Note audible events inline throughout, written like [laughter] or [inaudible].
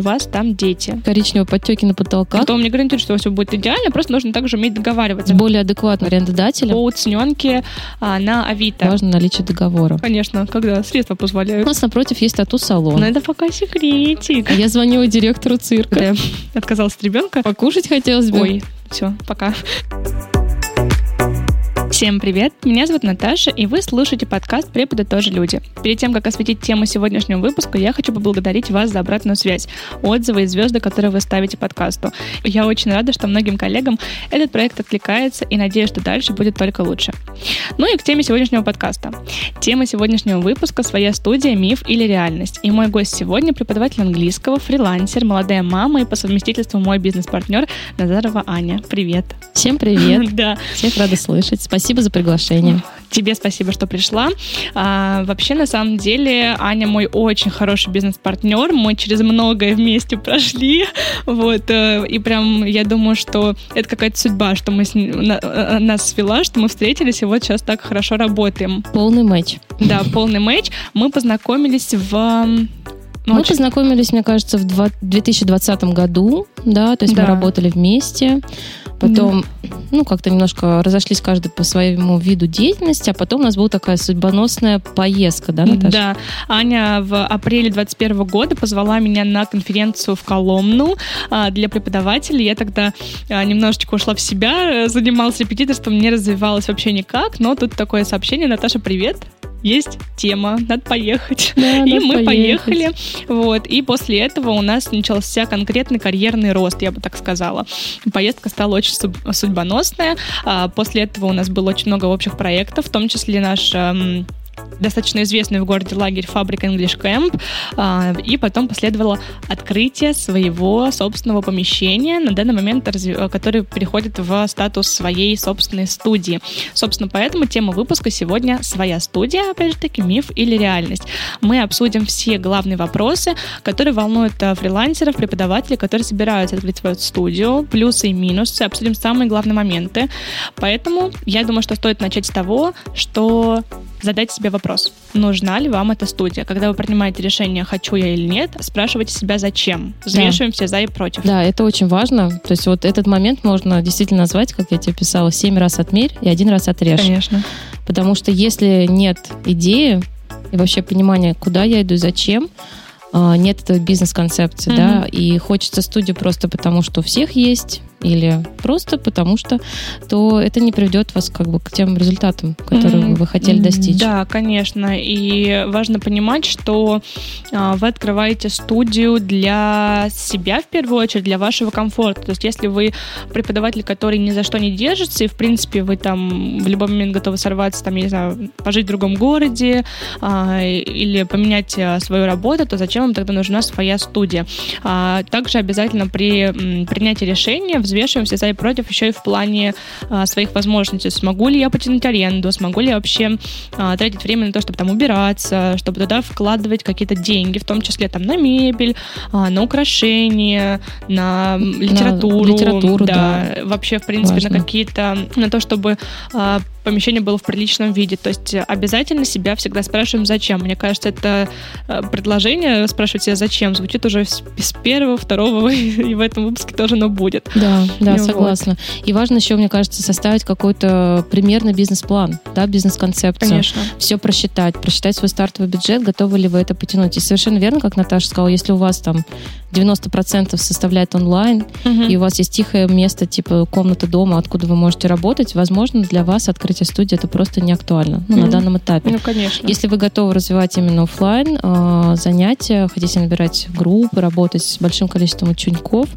у вас там дети. Коричневые подтеки на потолках. Кто мне гарантирует, что все будет идеально, просто нужно также уметь договариваться. Более адекватно арендодателя. По уцененке а, на Авито. Важно наличие договора. Конечно, когда средства позволяют. У нас напротив есть тату-салон. Но это пока секретик. А я звоню директору цирка. Да, отказалась от ребенка. Покушать хотелось бы. Ой, все, пока. Всем привет! Меня зовут Наташа, и вы слушаете подкаст «Преподы тоже люди». Перед тем, как осветить тему сегодняшнего выпуска, я хочу поблагодарить вас за обратную связь, отзывы и звезды, которые вы ставите подкасту. Я очень рада, что многим коллегам этот проект откликается, и надеюсь, что дальше будет только лучше. Ну и к теме сегодняшнего подкаста. Тема сегодняшнего выпуска – своя студия, миф или реальность. И мой гость сегодня – преподаватель английского, фрилансер, молодая мама и по совместительству мой бизнес-партнер Назарова Аня. Привет! Всем привет! [laughs] Да. Всех рада слышать. Спасибо Спасибо за приглашение. Тебе спасибо, что пришла. А, вообще, на самом деле, Аня мой очень хороший бизнес-партнер. Мы через многое вместе прошли. Вот. Э, и прям я думаю, что это какая-то судьба, что мы с, на, э, нас свела, что мы встретились, и вот сейчас так хорошо работаем. Полный матч. Да, полный матч. Мы познакомились в мы очень... познакомились, мне кажется, в 2020 году, да, то есть да. мы работали вместе. Потом, да. ну, как-то немножко разошлись каждый по своему виду деятельности, а потом у нас была такая судьбоносная поездка, да, Наташа? Да. Аня в апреле 2021 года позвала меня на конференцию в Коломну а, для преподавателей. Я тогда а, немножечко ушла в себя, занималась репетиторством, не развивалась вообще никак, но тут такое сообщение. Наташа, привет! Есть тема, надо поехать. Да, [laughs] и мы поехать. поехали. Вот. И после этого у нас начался конкретный карьерный рост, я бы так сказала. Поездка стала очень судьбоносная. А после этого у нас было очень много общих проектов, в том числе наш достаточно известный в городе лагерь Фабрик English Camp, а, и потом последовало открытие своего собственного помещения, на данный момент который переходит в статус своей собственной студии. Собственно, поэтому тема выпуска сегодня «Своя студия», опять же таки, миф или реальность. Мы обсудим все главные вопросы, которые волнуют э, фрилансеров, преподавателей, которые собираются открыть свою студию, плюсы и минусы, обсудим самые главные моменты. Поэтому я думаю, что стоит начать с того, что задайте себе вопрос, нужна ли вам эта студия. Когда вы принимаете решение, хочу я или нет, спрашивайте себя, зачем. Взвешиваем да. все за и против. Да, это очень важно. То есть вот этот момент можно действительно назвать, как я тебе писала, семь раз отмерь и один раз отрежь. Конечно. Потому что если нет идеи и вообще понимания, куда я иду и зачем, а, нет этой бизнес-концепции, mm-hmm. да, и хочется студию просто потому, что у всех есть, или просто потому что, то это не приведет вас как бы к тем результатам, которые mm-hmm. вы хотели достичь. Да, конечно. И важно понимать, что а, вы открываете студию для себя в первую очередь, для вашего комфорта. То есть, если вы преподаватель, который ни за что не держится, и в принципе вы там в любой момент готовы сорваться, там, я не знаю, пожить в другом городе а, или поменять а, свою работу, то зачем вам тогда нужна своя студия? А, также обязательно при м, принятии решения взвешиваем все за и против еще и в плане а, своих возможностей. Смогу ли я потянуть аренду, смогу ли я вообще а, тратить время на то, чтобы там убираться, чтобы туда вкладывать какие-то деньги, в том числе там на мебель, а, на украшения, на литературу. На литературу, да. да. Вообще, в принципе, Важно. на какие-то, на то, чтобы а, помещение было в приличном виде. То есть обязательно себя всегда спрашиваем, зачем. Мне кажется, это а, предложение спрашивать себя, зачем, звучит уже с первого, второго, [laughs] и в этом выпуске тоже оно будет. Да, да, вот. согласна. И важно еще, мне кажется, составить какой-то примерный бизнес-план, да, бизнес-концепцию. Конечно. Все просчитать, просчитать свой стартовый бюджет, готовы ли вы это потянуть. И совершенно верно, как Наташа сказала, если у вас там 90% составляет онлайн, угу. и у вас есть тихое место, типа комната дома, откуда вы можете работать, возможно, для вас открытие студии это просто не актуально ну, угу. на данном этапе. Ну, конечно. Если вы готовы развивать именно офлайн э, занятия, хотите набирать группы, работать с большим количеством учеников,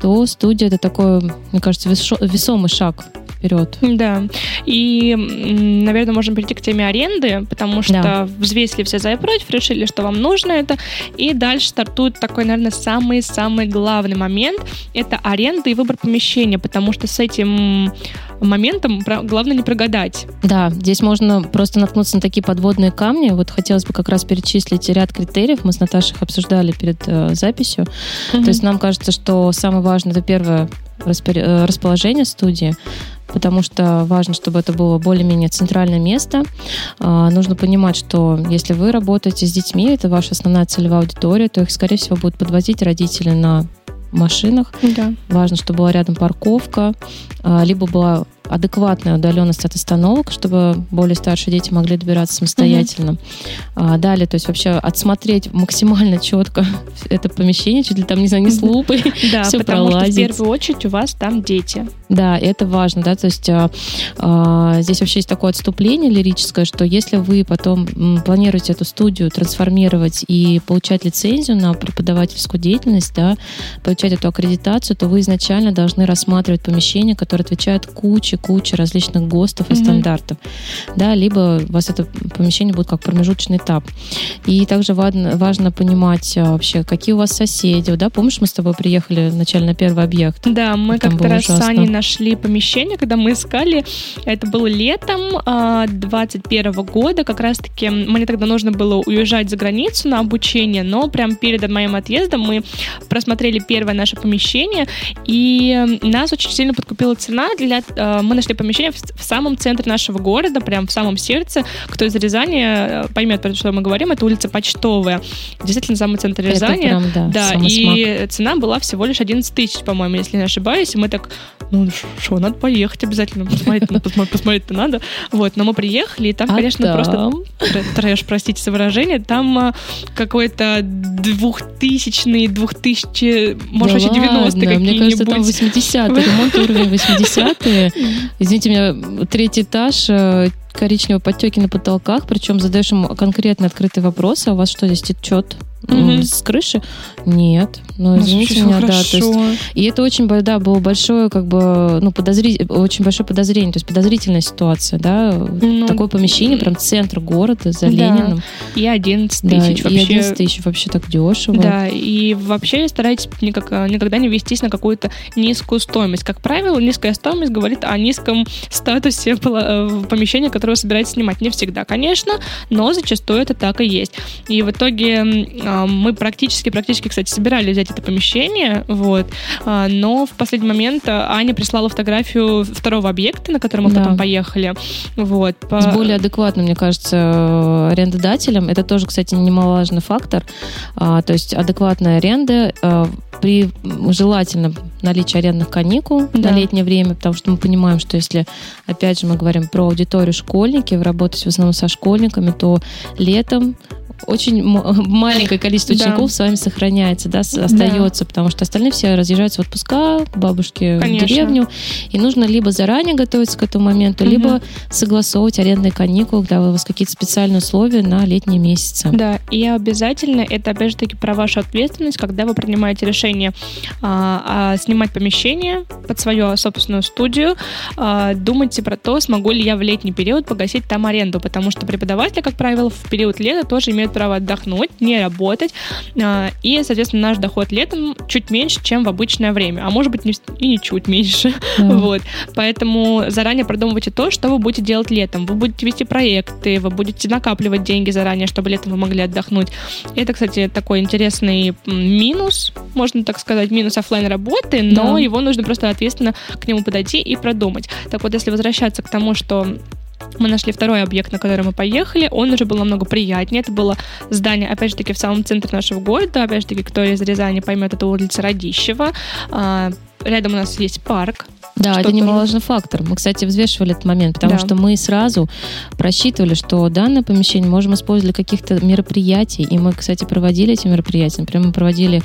то студия это такой, мне кажется, весомый шаг вперед. Да. И, наверное, можем перейти к теме аренды, потому что да. взвесили все за и против, решили, что вам нужно это. И дальше стартует такой, наверное, самый-самый главный момент. Это аренда и выбор помещения, потому что с этим моментом главное не прогадать. Да, здесь можно просто наткнуться на такие подводные камни. Вот хотелось бы как раз перечислить ряд критериев. Мы с Наташей их обсуждали перед э, записью. Mm-hmm. То есть нам кажется, что самое важное, это первое, расположение студии потому что важно, чтобы это было более-менее центральное место. А, нужно понимать, что если вы работаете с детьми, это ваша основная целевая аудитория, то их, скорее всего, будут подвозить родители на машинах. Да. Важно, чтобы была рядом парковка, а, либо была адекватная удаленность от остановок, чтобы более старшие дети могли добираться самостоятельно. Угу. А, далее, то есть вообще отсмотреть максимально четко [laughs] это помещение, чуть ли там, не знаю, не с лупой, [laughs] да, все потому пролазить. что в первую очередь у вас там дети. Да, это важно, да, то есть а, а, здесь вообще есть такое отступление лирическое, что если вы потом м, планируете эту студию трансформировать и получать лицензию на преподавательскую деятельность, да, получать эту аккредитацию, то вы изначально должны рассматривать помещение, которое отвечает куче куча различных ГОСТов и mm-hmm. стандартов, да, либо у вас это помещение будет как промежуточный этап. И также важно, важно понимать а, вообще, какие у вас соседи, да, помнишь, мы с тобой приехали вначале на первый объект? Да, мы как-то раз с Аней нашли помещение, когда мы искали, это было летом 21 а, года, как раз-таки мне тогда нужно было уезжать за границу на обучение, но прям перед моим отъездом мы просмотрели первое наше помещение, и нас очень сильно подкупила цена для а, мы нашли помещение в, в самом центре нашего города, прям в самом сердце. Кто из Рязани э, поймет, про что мы говорим, это улица Почтовая. Действительно, самый центр Рязани. Это прям, да, да и смак. цена была всего лишь 11 тысяч, по-моему, если не ошибаюсь. И мы так, ну что, надо поехать обязательно, посмотреть, ну, посмотреть-то надо. Вот, но мы приехали, и там, а конечно, там? просто трэш, простите за выражение, там э, какой-то двухтысячный, двухтысячи, может, вообще 90 какие-нибудь. Мне кажется, там 80-е, ремонт уровень 80-е. [laughs] Извините меня, третий этаж, э, коричневые подтеки на потолках, причем задаешь ему конкретно открытые вопросы, а у вас что здесь течет? С крыши. Нет. Ну, извините меня, да. То есть, и это очень, да, было большое, как бы, ну, подозри... очень большое подозрение, то есть подозрительная ситуация, да. Ну, Такое помещение, прям центр города, за да. Лениным. И 11 тысяч да, вообще. И 11 тысяч вообще так дешево. Да, и вообще старайтесь никак, никогда не вестись на какую-то низкую стоимость. Как правило, низкая стоимость говорит о низком статусе э, помещения, которое вы собираетесь снимать. Не всегда, конечно, но зачастую это так и есть. И в итоге мы практически, практически, кстати, собирали взять это помещение, вот, а, но в последний момент а, Аня прислала фотографию второго объекта, на который мы да. потом поехали, вот. По... С более адекватным, мне кажется, арендодателем. Это тоже, кстати, немаловажный фактор. То есть адекватная аренда при желательно наличии арендных каникул да. на летнее время, потому что мы понимаем, что если, опять же, мы говорим про аудиторию школьники, вы работаете в основном со школьниками, то летом очень [laughs] маленькое количество учеников да. с вами сохраняется, да, остается, да. потому что остальные все разъезжаются в отпуска к бабушке Конечно. в деревню, и нужно либо заранее готовиться к этому моменту, угу. либо согласовывать арендные каникулы, когда у вас какие-то специальные условия на летние месяцы. Да, и обязательно, это опять же таки про вашу ответственность, когда вы принимаете решение а, а, снимать помещение под свою собственную студию, а, думайте про то, смогу ли я в летний период погасить там аренду, потому что преподаватели, как правило, в период лета тоже имеют имеют право отдохнуть, не работать. А, и, соответственно, наш доход летом чуть меньше, чем в обычное время. А может быть, и не чуть меньше. Да. [laughs] Вот. Поэтому заранее продумывайте то, что вы будете делать летом. Вы будете вести проекты, вы будете накапливать деньги заранее, чтобы летом вы могли отдохнуть. Это, кстати, такой интересный минус, можно так сказать, минус офлайн работы, но да. его нужно просто ответственно к нему подойти и продумать. Так вот, если возвращаться к тому, что мы нашли второй объект, на который мы поехали. Он уже был намного приятнее. Это было здание, опять же таки, в самом центре нашего города. Опять же таки, кто из Рязани поймет, это улица Радищева. А, рядом у нас есть парк, да, это немаловажный фактор. Мы, кстати, взвешивали этот момент, потому да. что мы сразу просчитывали, что данное помещение можем использовать для каких-то мероприятий. И мы, кстати, проводили эти мероприятия. Например, мы проводили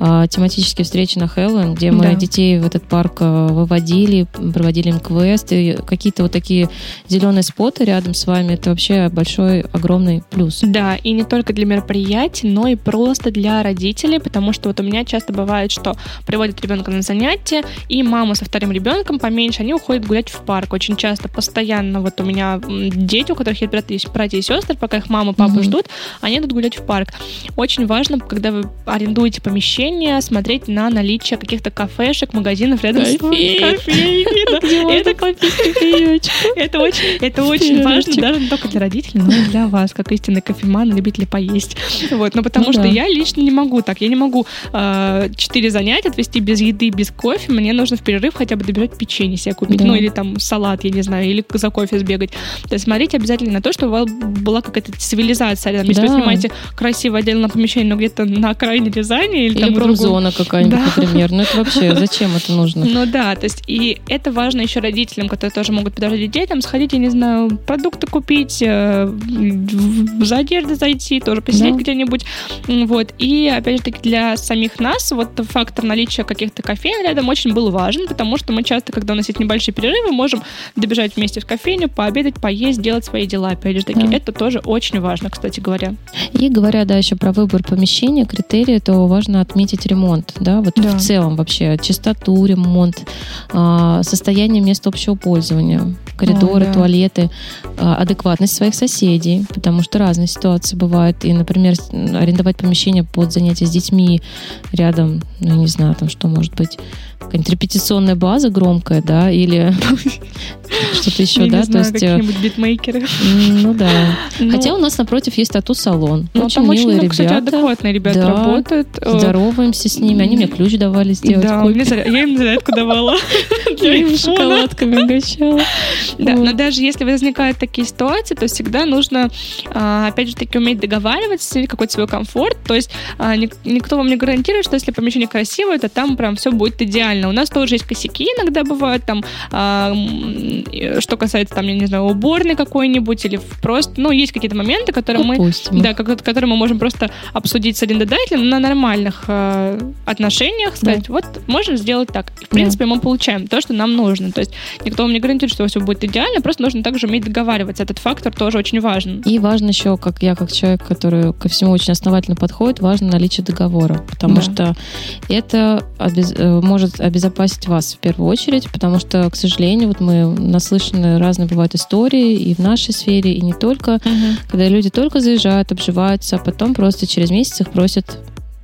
э, тематические встречи на Хэллоуин, где мы да. детей в этот парк э, выводили, проводили им квесты. Какие-то вот такие зеленые споты рядом с вами. Это вообще большой, огромный плюс. Да, и не только для мероприятий, но и просто для родителей, потому что вот у меня часто бывает, что приводят ребенка на занятия, и мама со вторым ребенком ребенком поменьше, они уходят гулять в парк очень часто, постоянно. Вот у меня дети, у которых есть братья, братья и сестры, пока их мама, папа mm-hmm. ждут, они идут гулять в парк. Очень важно, когда вы арендуете помещение, смотреть на наличие каких-то кафешек, магазинов рядом с кофейни. Это Это очень, это очень важно даже не только для родителей, но и для вас, как истинный кофеман, любитель поесть. Вот, но потому ну что я лично не могу так. Я не могу а, четыре занятия отвести без еды, без кофе. Мне нужно в перерыв хотя бы добежать печенье себе купить. Ну, или там салат, я не знаю, или за кофе сбегать. То есть смотрите обязательно на то, чтобы у вас была какая-то цивилизация рядом. Если вы снимаете красивое отдельное помещение, но где-то на окраине Рязани или, или там промзона какая-нибудь, да. например. Ну это вообще [laughs] зачем это нужно? Ну да, то есть и это важно еще родителям, которые тоже могут подождать детям, сходить, я не знаю, продукты купить, э, за одежду зайти, тоже посидеть да. где-нибудь. Вот. И опять же таки для самих нас вот фактор наличия каких-то кофеин рядом очень был важен, потому что мы часто, когда у нас есть небольшие перерывы, можем добежать вместе в кофейню, пообедать, поесть, делать свои дела. Опять же таки, да. это тоже очень важно, кстати говоря. И говоря, да, еще про выбор помещения, критерии, то важно отметить ремонт, да, вот да. в целом вообще чистоту, ремонт, а, состояние места общего пользования, коридоры, О, да. туалеты, а, адекватность своих соседей, потому что разные ситуации бывают. И, например, арендовать помещение под занятия с детьми рядом, ну, я не знаю, там что может быть, какая-нибудь репетиционная база громкая, да, или [laughs] что-то еще, да, то есть... Э, какие-нибудь битмейкеры. Ну да. Ну, Хотя у нас напротив есть тату-салон. Ну, очень милые ребята. кстати, адекватные ребята работают. Здороваемся с ними. Они мне ключ давали сделать Да, я им зарядку давала. [laughs] Я им шоколадками угощала. Да, но даже если возникают такие ситуации, то всегда нужно, а, опять же таки, уметь договариваться, какой-то свой комфорт. То есть а, никто вам не гарантирует, что если помещение красивое, то там прям все будет идеально. У нас тоже есть косяки иногда бывают, там, а, что касается, там, я не знаю, уборной какой-нибудь или просто, ну, есть какие-то моменты, которые Допустим. мы, да, которые мы можем просто обсудить с арендодателем на нормальных отношениях, сказать, да. вот, можем сделать так. И, в принципе, да. мы получаем то, что нам нужно. То есть никто вам не гарантирует, что все будет идеально, просто нужно также уметь договариваться. Этот фактор тоже очень важен. И важно еще, как я, как человек, который ко всему очень основательно подходит, важно наличие договора, потому да. что это обез... Э, может обезопасить вас в первую очередь, потому что, к сожалению, вот мы наслышаны разные бывают истории и в нашей сфере, и не только, угу. когда люди только заезжают, обживаются, а потом просто через месяц их просят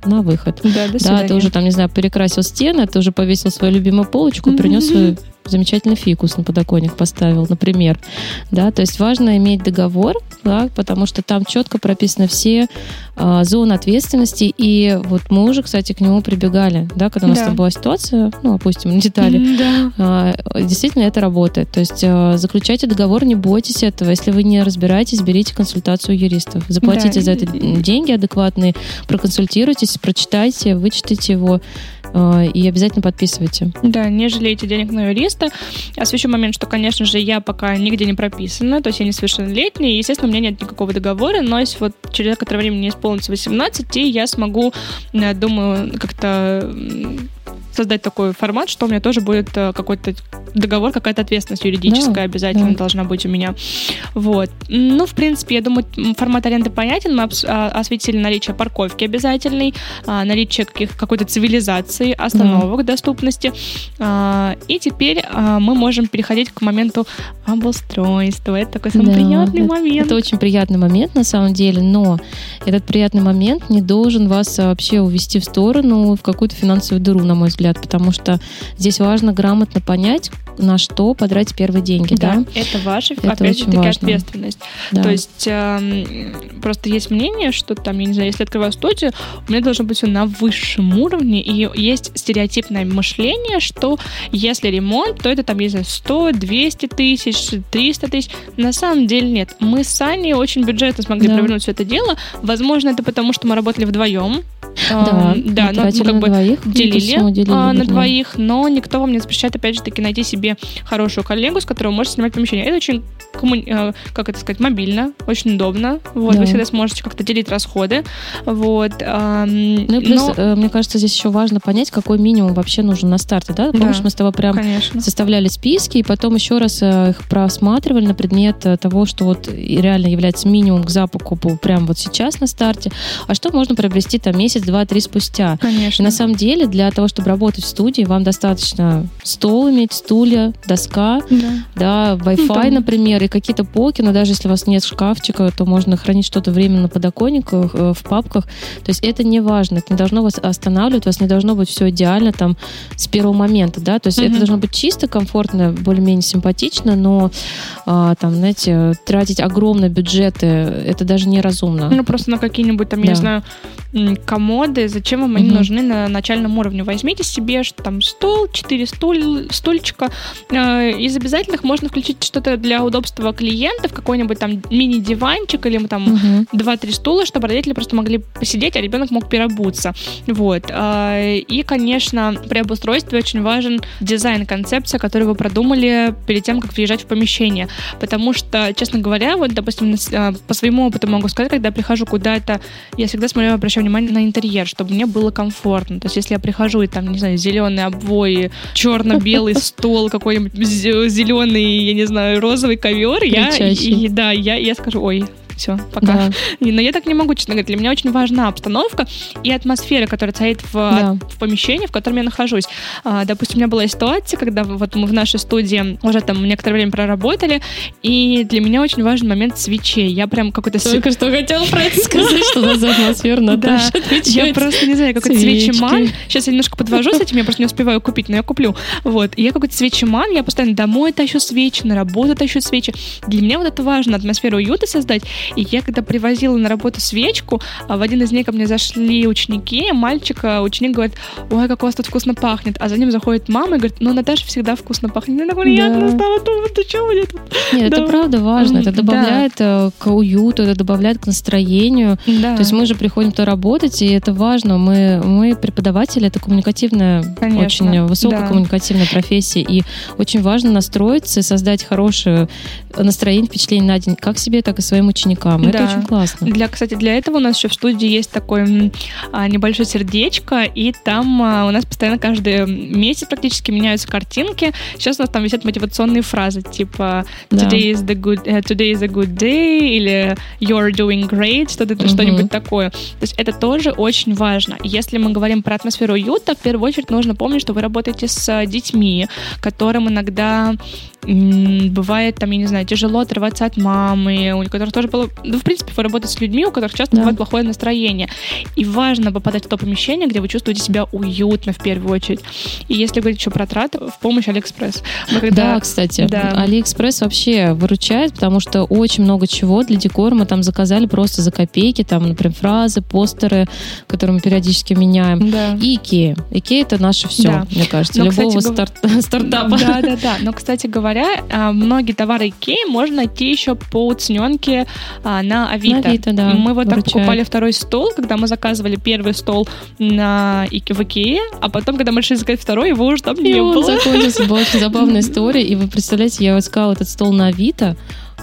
на выход. Да, до да, ты уже там, не знаю, перекрасил стены, ты уже повесил свою любимую полочку, mm-hmm. принес свою замечательный фикус на подоконник поставил, например. Да, то есть важно иметь договор, да, потому что там четко прописаны все а, зоны ответственности. И вот мы уже, кстати, к нему прибегали, да, когда у нас да. там была ситуация, ну, опустим детали. Да. А, действительно, это работает. То есть а, заключайте договор, не бойтесь этого. Если вы не разбираетесь, берите консультацию юристов. Заплатите да. за это деньги адекватные, проконсультируйтесь, прочитайте, вычитайте его Э, и обязательно подписывайте. Да, не жалейте денег на юриста. Освещу момент, что, конечно же, я пока нигде не прописана, то есть я несовершеннолетняя, и, естественно, у меня нет никакого договора, но если вот через некоторое время мне исполнится 18, и я смогу, э, думаю, как-то создать такой формат, что у меня тоже будет э, какой-то договор, какая-то ответственность юридическая да, обязательно да. должна быть у меня. Вот. Ну, в принципе, я думаю, формат аренды понятен. Мы а, осветили наличие парковки обязательной, а, наличие каких, какой-то цивилизации, остановок, да. доступности. А, и теперь мы можем переходить к моменту обустройства. Это такой самый да, приятный это, момент. Это очень приятный момент на самом деле, но этот приятный момент не должен вас вообще увести в сторону, в какую-то финансовую дыру, на мой взгляд взгляд, потому что здесь важно грамотно понять, на что потратить первые деньги. Да, да? это ваша, это опять же таки, ответственность. Да. То есть э, просто есть мнение, что там, я не знаю, если открываю студию, у меня должно быть все на высшем уровне, и есть стереотипное мышление, что если ремонт, то это там, не знаю, 100, 200 тысяч, 300 тысяч. На самом деле нет. Мы с Аней очень бюджетно смогли да. провернуть все это дело. Возможно, это потому, что мы работали вдвоем. Да, да но мы как бы двоих, делили, делили а, на двоих, но никто вам не запрещает, опять же таки, найти себе хорошую коллегу, с которой вы можете снимать помещение. Это очень коммуни... Э, как это сказать, мобильно, очень удобно. Вот, да. вы всегда сможете как-то делить расходы. Вот. Ну и плюс, Но... мне кажется, здесь еще важно понять, какой минимум вообще нужен на старте, да? Помнишь, да, мы с тобой прям конечно. составляли списки, и потом еще раз их просматривали на предмет того, что вот реально является минимум к закупу прямо вот сейчас на старте, а что можно приобрести там месяц, два, три спустя. Конечно. И на самом деле для того, чтобы работать в студии, вам достаточно стол иметь, стулья, доска, да, да Wi-Fi, ну, например, и какие-то полки, но даже если у вас нет шкафчика, то можно хранить что-то временно на подоконниках, э, в папках. То есть это не важно, это не должно вас останавливать, у вас не должно быть все идеально там с первого момента, да, то есть угу. это должно быть чисто, комфортно, более-менее симпатично, но а, там, знаете, тратить огромные бюджеты, это даже неразумно. Ну, просто на какие-нибудь там, да. я не знаю, комоды, зачем вам они нужны на начальном уровне? Возьмите себе там стол, 4 стуль, стульчика. Э, из обязательных можно включить что-то для удобства клиентов, какой-нибудь там мини-диванчик или там угу. 2-3 стула, чтобы родители просто могли посидеть, а ребенок мог переобуться. Вот. Э, и, конечно, при обустройстве очень важен дизайн, концепция, которую вы продумали перед тем, как въезжать в помещение. Потому что, честно говоря, вот, допустим, э, по своему опыту могу сказать, когда я прихожу куда-то, я всегда смотрю, обращаю внимание на интерьер, чтобы мне было комфортно. То есть, если я прихожу и там, не знаю, зеленые обои, черно-белый [laughs] стол, какой-нибудь зеленый, я не знаю, розовый ковер, я, и, да, я, я скажу, ой, все, пока. Да. [laughs] Но я так не могу, честно говоря. Для меня очень важна обстановка и атмосфера, которая царит в, да. в помещении, в котором я нахожусь. А, допустим, у меня была ситуация, когда вот мы в нашей студии уже там некоторое время проработали, и для меня очень важен момент свечей. Я прям какой-то... Только что хотела про это сказать, что у за атмосфера, Наташа. [laughs] Я просто не знаю, какой-то свечеман. Сейчас я немножко подвожу с этим, я просто не успеваю купить, но я куплю. Вот. И я какой-то свечеман, я постоянно домой тащу свечи, на работу тащу свечи. Для меня вот это важно, атмосферу уюта создать. И я когда привозила на работу свечку, а в один из дней ко мне зашли ученики, мальчика, ученик говорит, ой, как у вас тут вкусно пахнет. А за ним заходит мама и говорит, ну, Наташа всегда вкусно пахнет. Мне так приятно да. стало, ты что мне тут? Нет, да. это правда важно. Это добавляет да. Э, к уюту, это добавляет к настроению. Да. То есть мы же приходим туда работать, и это важно. Мы, мы преподаватели, это коммуникативная, Конечно. очень высокая да. коммуникативная профессия, и очень важно настроиться и создать хорошее настроение, впечатление на день, как себе, так и своим ученикам. Это очень классно. Для, кстати, для этого у нас еще в студии есть такое а, небольшое сердечко, и там а, у нас постоянно каждый месяц практически меняются картинки. Сейчас у нас там висят мотивационные фразы, типа today is the good, uh, today is a good day или you're doing great, что-то uh-huh. что-нибудь такое. То есть это тоже очень важно. Если мы говорим про атмосферу уюта, в первую очередь нужно помнить, что вы работаете с детьми, которым иногда бывает, там, я не знаю, тяжело отрываться от мамы, у которых тоже было... Ну, в принципе, вы работаете с людьми, у которых часто да. бывает плохое настроение. И важно попадать в то помещение, где вы чувствуете себя уютно в первую очередь. И если говорить еще про траты, в помощь Алиэкспресс. когда... Да, кстати. Да. Алиэкспресс вообще выручает, потому что очень много чего для декора мы там заказали просто за копейки, там, например, фразы, постеры, которые мы периодически меняем. Да. И Икея. Икея это наше все, да. мне кажется, Но, любого кстати, старт... стартапа. Да, да, да. [laughs] Но, кстати говоря, говоря, а, многие товары Икеи можно найти еще по уцененке а, на Авито. На Авито да, мы вот так покупали второй стол, когда мы заказывали первый стол на Ики в Икее, а потом, когда мы решили заказать второй, его уже там не было. закончился. Была очень забавная [laughs] история. И вы представляете, я искала этот стол на Авито,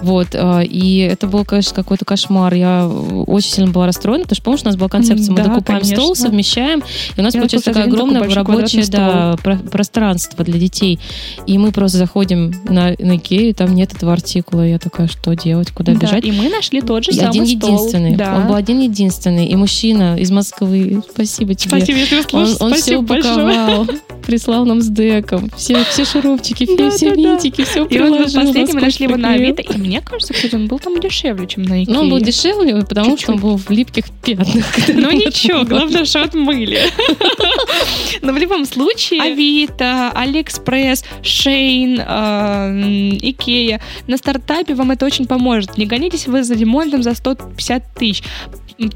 вот, а, и это был, конечно, какой-то кошмар. Я очень сильно была расстроена, потому что, помнишь, у нас была концепция, мы да, докупаем конечно. стол, совмещаем, и у нас Я получается такое огромное рабочее да, пространство для детей. И мы просто заходим на, на Икею, там нет этого артикула. Я такая, что делать, куда да, бежать? И мы нашли тот же и самый один стол. единственный. Да. Он был один единственный. И мужчина из Москвы, спасибо тебе. Спасибо, если слушаешь, он, он все упаковал, прислал нам с деком. Все, все шурупчики, все, все нитики, все И вот последний мы нашли его на Авито, и мне кажется, кстати, он был там дешевле, чем на Икее. Ну, он был дешевле, потому Чуть-чуть. что он был в липких пятнах. [laughs] Ну [laughs] ничего, главное, что отмыли. [laughs] Но в любом случае, Авито, Алиэкспресс, Shein, э, Икея, на стартапе вам это очень поможет. Не гонитесь вы за ремонтом за 150 тысяч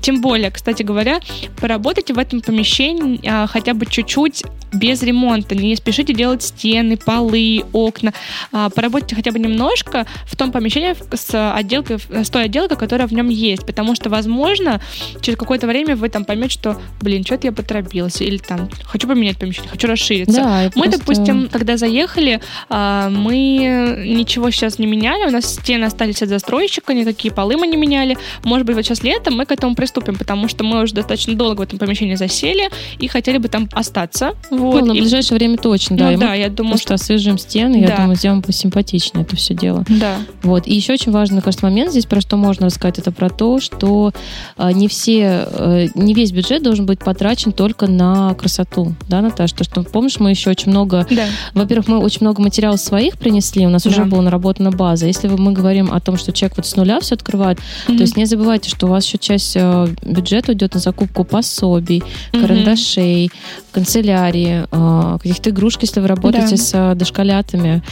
тем более, кстати говоря, поработайте в этом помещении а, хотя бы чуть-чуть без ремонта. Не спешите делать стены, полы, окна. А, поработайте хотя бы немножко в том помещении с отделкой, с той отделкой, которая в нем есть. Потому что, возможно, через какое-то время вы там поймете, что, блин, что-то я поторопился. Или там, хочу поменять помещение, хочу расшириться. Да, мы, просто... допустим, когда заехали, а, мы ничего сейчас не меняли. У нас стены остались от застройщика, никакие полы мы не меняли. Может быть, вот сейчас летом мы к этому приступим, потому что мы уже достаточно долго в этом помещении засели и хотели бы там остаться. Вот. Ну, на ближайшее время точно, да. Ну, да, я думаю, что освежим стены, да. я думаю, сделаем посимпатичнее это все дело. Да. Вот. И еще очень важный, кажется, момент здесь, про что можно рассказать, это про то, что э, не все, э, не весь бюджет должен быть потрачен только на красоту, да, Наташа? То, что, помнишь, мы еще очень много, да. во-первых, мы очень много материалов своих принесли, у нас да. уже была наработана база. Если мы говорим о том, что человек вот с нуля все открывает, mm-hmm. то есть не забывайте, что у вас еще часть э, бюджета идет на закупку пособий, mm-hmm. карандашей, канцелярии, э, каких-то игрушек, если вы работаете да. с э, дошколятами,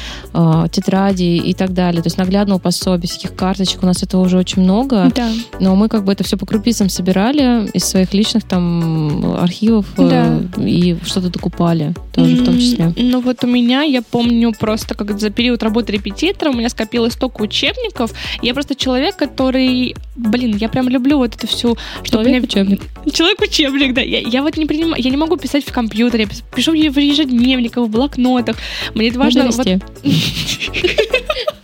тетради и так далее. То есть наглядного пособия, всяких карточек. У нас этого уже очень много. Да. Но мы как бы это все по крупицам собирали из своих личных там архивов да. и что-то докупали тоже в том числе. Ну вот у меня, я помню просто, как за период работы репетитора у меня скопилось столько учебников. Я просто человек, который, блин, я прям люблю вот это всю... Человек-учебник. Человек-учебник, да. Я, я вот не принимаю, я не могу писать в компьютере, пишу в ежедневниках, в блокнотах. Мне это важно... Вот... [laughs]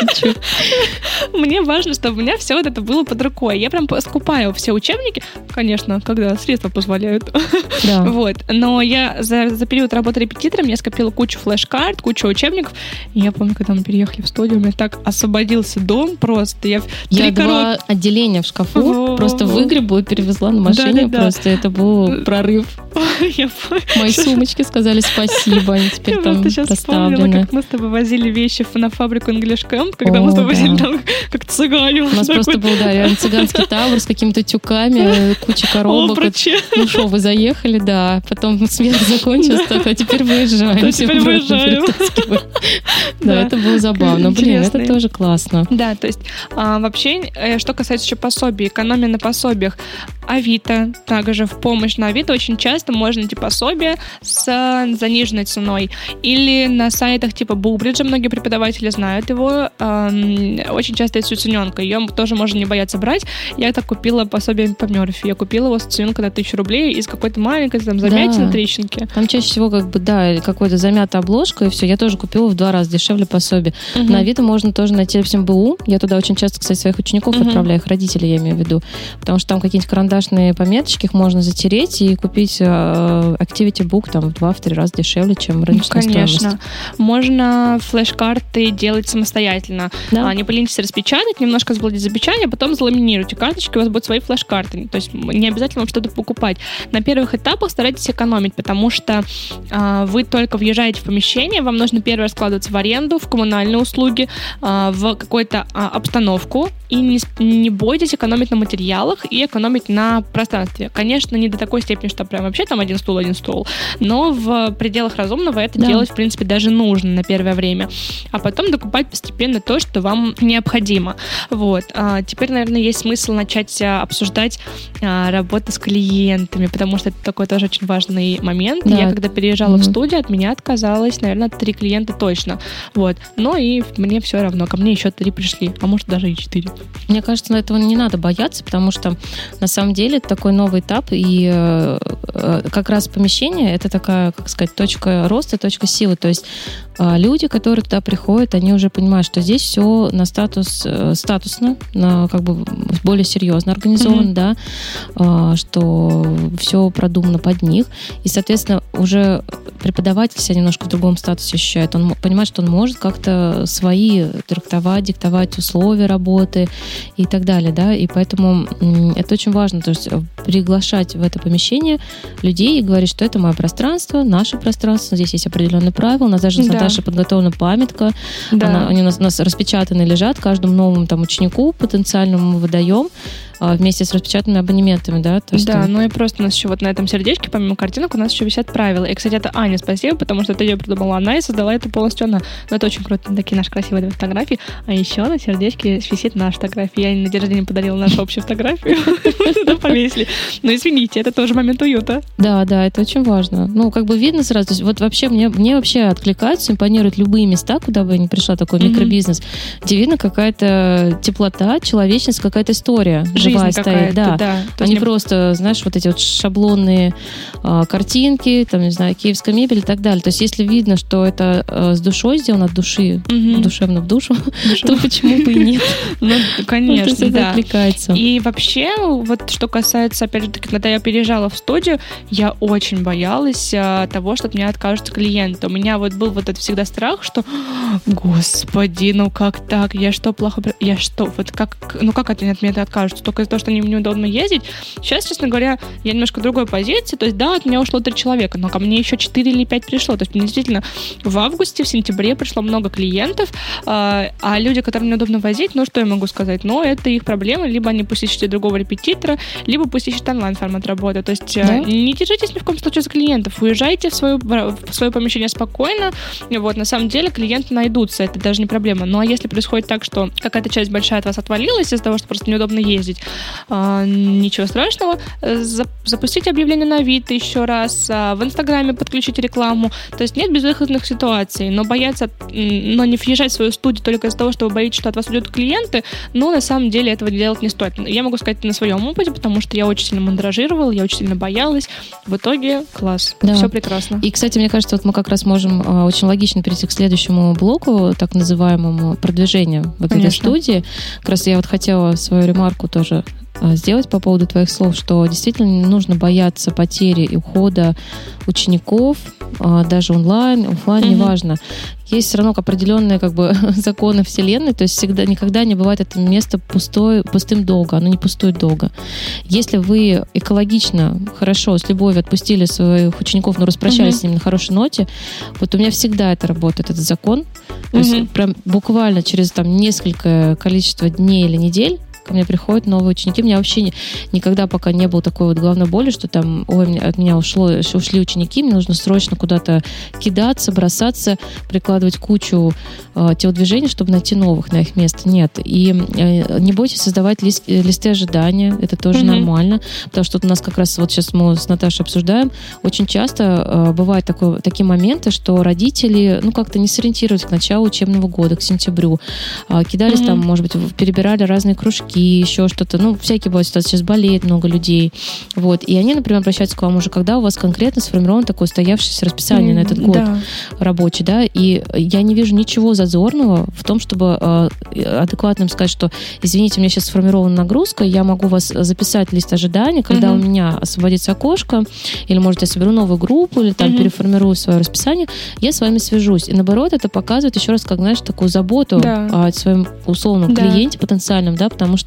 [laughs] Мне важно, чтобы у меня все вот это было под рукой. Я прям скупаю все учебники, конечно, когда средства позволяют. Да. [laughs] Вот. Но я за, за период работы репетитором я скопила кучу флеш-карт, кучу учебников. И я помню, когда мы переехали в студию, у меня так освободился дом просто. Я, я два корот... отделения в шкафу Во-во-во. просто выгребла и перевезла на машине. Да-да-да. Просто это был прорыв. Я Мои сумочки сказали спасибо, они теперь я там сейчас вспомнила, как мы с тобой возили вещи на фабрику English Camp, когда О, мы с тобой возили там как цыгане. У нас просто был, да, реально цыганский табор с какими-то тюками, куча коробок. Ну что, вы заехали, да. Потом свет закончился, так, а теперь выезжаем. [laughs] Да, теперь выезжаем. Да, это было забавно. Блин, это тоже классно. Да, то есть а, вообще, э, что касается еще пособий, экономия на пособиях, Авито, также в помощь на Авито очень часто можно найти пособие с заниженной ценой. Или на сайтах типа Бубриджа, многие преподаватели знают его, очень часто есть уцененка. Ее тоже можно не бояться брать. Я так купила пособие по Мерфи. Я купила его с уцененкой на тысячу рублей из какой-то маленькой там замятины, да. трещинки. Там чаще всего как бы, да, какой-то замятая обложка, и все. Я тоже купила в два раза дешевле пособие. Угу. На Авито можно тоже найти, допустим, БУ. Я туда очень часто, кстати, своих учеников угу. отправляю, их родителей, я имею в виду. Потому что там какие-нибудь карандашные пометочки, их можно затереть и купить э, Activity Book там в два-три раза дешевле, чем рыночная ну, Конечно. стоимость. Можно флеш-карты делать самостоятельно. Да. А, не поленитесь распечатать, немножко сгладить запечатание, а потом заламинируйте карточки, у вас будут свои флеш-карты. То есть не обязательно вам что-то покупать. На первых этапах старайтесь экономить, потому что а, вы только въезжаете в помещение, вам нужно первое складываться в аренду, в коммунальные услуги, а, в какую-то а, обстановку, и не, не бойтесь экономить на материалах и экономить на пространстве. Конечно, не до такой степени, что прям вообще там один стул, один стол, но в пределах разумного это да. делать, в принципе, даже нужно на первое время. А потом докупать постепенно то, что вам необходимо. Вот. А теперь, наверное, есть смысл начать а, обсуждать а, работу с клиентами, потому что это такой тоже очень важный момент. Да. Я когда переезжала mm-hmm. в студию, от меня отказалось, наверное, три клиента точно. Вот. Но и мне все равно. Ко мне еще три пришли, а может даже и четыре. Мне кажется, на этого не надо бояться, потому что на самом деле это такой новый этап, и э, э, как раз помещение это такая, как сказать, точка роста, точка силы. То есть э, люди, которые туда приходят, они уже понимают, что здесь все на статус э, статусно, на как бы более серьезно организовано, mm-hmm. да, э, что все продумано под них, и соответственно уже преподаватель себя немножко в другом статусе ощущает. Он понимает, что он может как-то свои трактовать, диктовать условия работы и так далее, да, и поэтому это очень важно, то есть э, приглашать в это помещение людей и говорить, что это мое пространство, наше пространство, здесь есть определенные правила, у нас даже да. Наташей подготовлена памятка, да. Она, они у нас, у нас распечатаны лежат, каждому новому там ученику потенциальному мы выдаем, вместе с распечатанными абонементами, да? То есть да, ну и просто у нас еще вот на этом сердечке, помимо картинок, у нас еще висят правила. И, кстати, это Аня, спасибо, потому что это ее придумала она и создала это полностью она. Но это очень круто, такие наши красивые фотографии. А еще на сердечке висит наша фотография. Я на день рождения подарила нашу общую фотографию. [laughs] Туда повесили. Ну, извините, это тоже момент уюта. Да, да, это очень важно. Ну, как бы видно сразу. То есть, вот вообще мне, мне вообще откликаются, импонируют любые места, куда бы я ни пришла, такой микробизнес, где видно какая-то теплота, человечность, какая-то история живая стоит. Да, да. А не просто, знаешь, вот эти вот шаблонные а, картинки, там, не знаю, киевская мебель и так далее. То есть если видно, что это а, с душой сделано, от души, угу. душевно в душу, [laughs] душу, то почему бы и нет? [laughs] Ну, конечно, да. откликается. И вообще, вот что касается, опять же таки, когда я переезжала в студию, я очень боялась а, того, что от меня откажутся клиенты. У меня вот был вот этот всегда страх, что, господи, ну как так? Я что, плохо... Я что? Вот как... Ну как от меня откажутся? Только из-за того, что они неудобно ездить. Сейчас, честно говоря, я немножко в другой позиции. То есть, да, от меня ушло три человека, но ко мне еще 4 или 5 пришло. То есть, мне действительно в августе, в сентябре пришло много клиентов, а, а люди, которым неудобно возить, ну, что я могу сказать? Ну, это их проблема. Либо они пусть ищут другого репетитора, либо пусть ищут онлайн-формат работы. То есть, э, да? не держитесь ни в коем случае за клиентов. Уезжайте в свое, в свое помещение спокойно. Вот, на самом деле, клиенты найдутся, это даже не проблема. Ну, а если происходит так, что какая-то часть большая от вас отвалилась из-за того, что просто неудобно ездить, ничего страшного. Запустите объявление на вид еще раз, а, в Инстаграме подключите рекламу. То есть нет безвыходных ситуаций, но бояться, но не въезжать в свою студию только из-за того, что вы боитесь, что от вас уйдут клиенты, но на самом деле этого делать не стоит. Я могу сказать на своем опыте, потому что я очень сильно мандражировала, я очень сильно боялась. В итоге класс, да. все прекрасно. И, кстати, мне кажется, вот мы как раз можем а, очень логично перейти к следующему блоку, так называемому продвижению Конечно. этой студии. Как раз я вот хотела свою ремарку тоже а, сделать по поводу твоих слов, что действительно не нужно бояться потери и ухода учеников, а, даже онлайн, офлайн, mm-hmm. неважно. Есть все равно определенные как бы [laughs] законы Вселенной, то есть всегда никогда не бывает это место пустое, пустым долго, оно не пустует долго. Если вы экологично, хорошо, с любовью отпустили своих учеников, но распрощались mm-hmm. с ними на хорошей ноте, вот у меня всегда это работает, этот закон. То mm-hmm. есть прям буквально через там несколько количество дней или недель ко мне приходят новые ученики. У меня вообще не, никогда пока не было такой вот головной боли, что там, ой, от меня ушло, ушли ученики, мне нужно срочно куда-то кидаться, бросаться, прикладывать кучу э, телодвижений, чтобы найти новых на их место. Нет. И э, не бойтесь создавать лист, э, листы ожидания, это тоже mm-hmm. нормально, потому что у нас как раз вот сейчас мы с Наташей обсуждаем, очень часто э, бывают такое, такие моменты, что родители, ну, как-то не сориентируются к началу учебного года, к сентябрю, э, кидались mm-hmm. там, может быть, перебирали разные кружки, кружки, еще что-то. Ну, всякие бывают ситуации. Сейчас болеет много людей. Вот. И они, например, обращаются к вам уже, когда у вас конкретно сформировано такое устоявшееся расписание mm, на этот год да. рабочий, да, и я не вижу ничего зазорного в том, чтобы э, адекватно им сказать, что, извините, у меня сейчас сформирована нагрузка, я могу вас записать лист ожидания, когда mm-hmm. у меня освободится окошко, или, может, я соберу новую группу, или там mm-hmm. переформирую свое расписание, я с вами свяжусь. И наоборот, это показывает еще раз, как, знаешь, такую заботу да. о своем условном да. клиенте потенциальном, да, потому что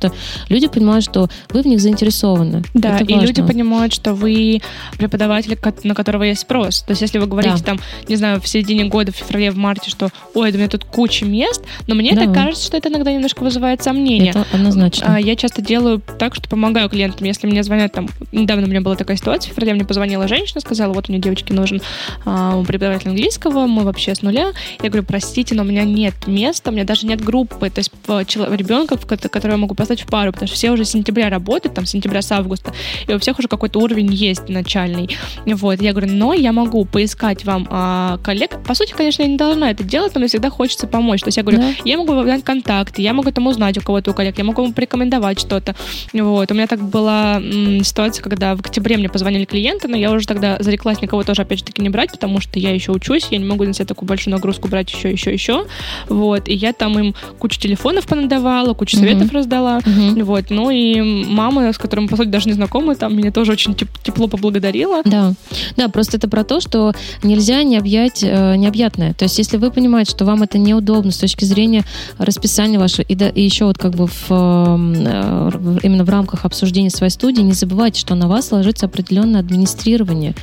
люди понимают, что вы в них заинтересованы. Да, и люди понимают, что вы преподаватель, на которого есть спрос. То есть, если вы говорите да. там, не знаю, в середине года, в феврале, в марте, что, ой, да у меня тут куча мест, но мне да. так кажется, что это иногда немножко вызывает сомнения. Это однозначно. А, я часто делаю так, что помогаю клиентам. Если мне звонят там, недавно у меня была такая ситуация, в феврале мне позвонила женщина, сказала, вот мне девочке нужен а, преподаватель английского, мы вообще с нуля. Я говорю, простите, но у меня нет места, у меня даже нет группы, то есть ребенка, который я могу поставить в пару, потому что все уже с сентября работают, там, с сентября с августа, и у всех уже какой-то уровень есть начальный. Вот, я говорю, но я могу поискать вам а, коллег. По сути, конечно, я не должна это делать, но мне всегда хочется помочь. То есть я говорю, да. я могу вам дать контакты, я могу там узнать у кого-то у коллег, я могу вам порекомендовать что-то. Вот, у меня так была м, ситуация, когда в октябре мне позвонили клиенты, но я уже тогда зареклась никого тоже, опять же таки, не брать, потому что я еще учусь, я не могу на себя такую большую нагрузку брать еще, еще, еще. Вот, и я там им кучу телефонов понадавала, кучу советов mm-hmm. раздала, Mm-hmm. Вот. Ну и мама, с которой мы, по сути, даже не знакомы, там меня тоже очень тепло поблагодарила. Да. Да, просто это про то, что нельзя не объять э, необъятное. То есть, если вы понимаете, что вам это неудобно с точки зрения расписания вашего, и, да, и еще вот как бы в, э, именно в рамках обсуждения своей студии, не забывайте, что на вас ложится определенное администрирование.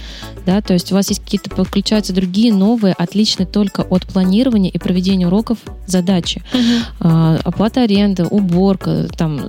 Да, то есть у вас есть какие-то подключаются другие новые, отличные только от планирования и проведения уроков задачи. Угу. Э, оплата аренды, уборка, там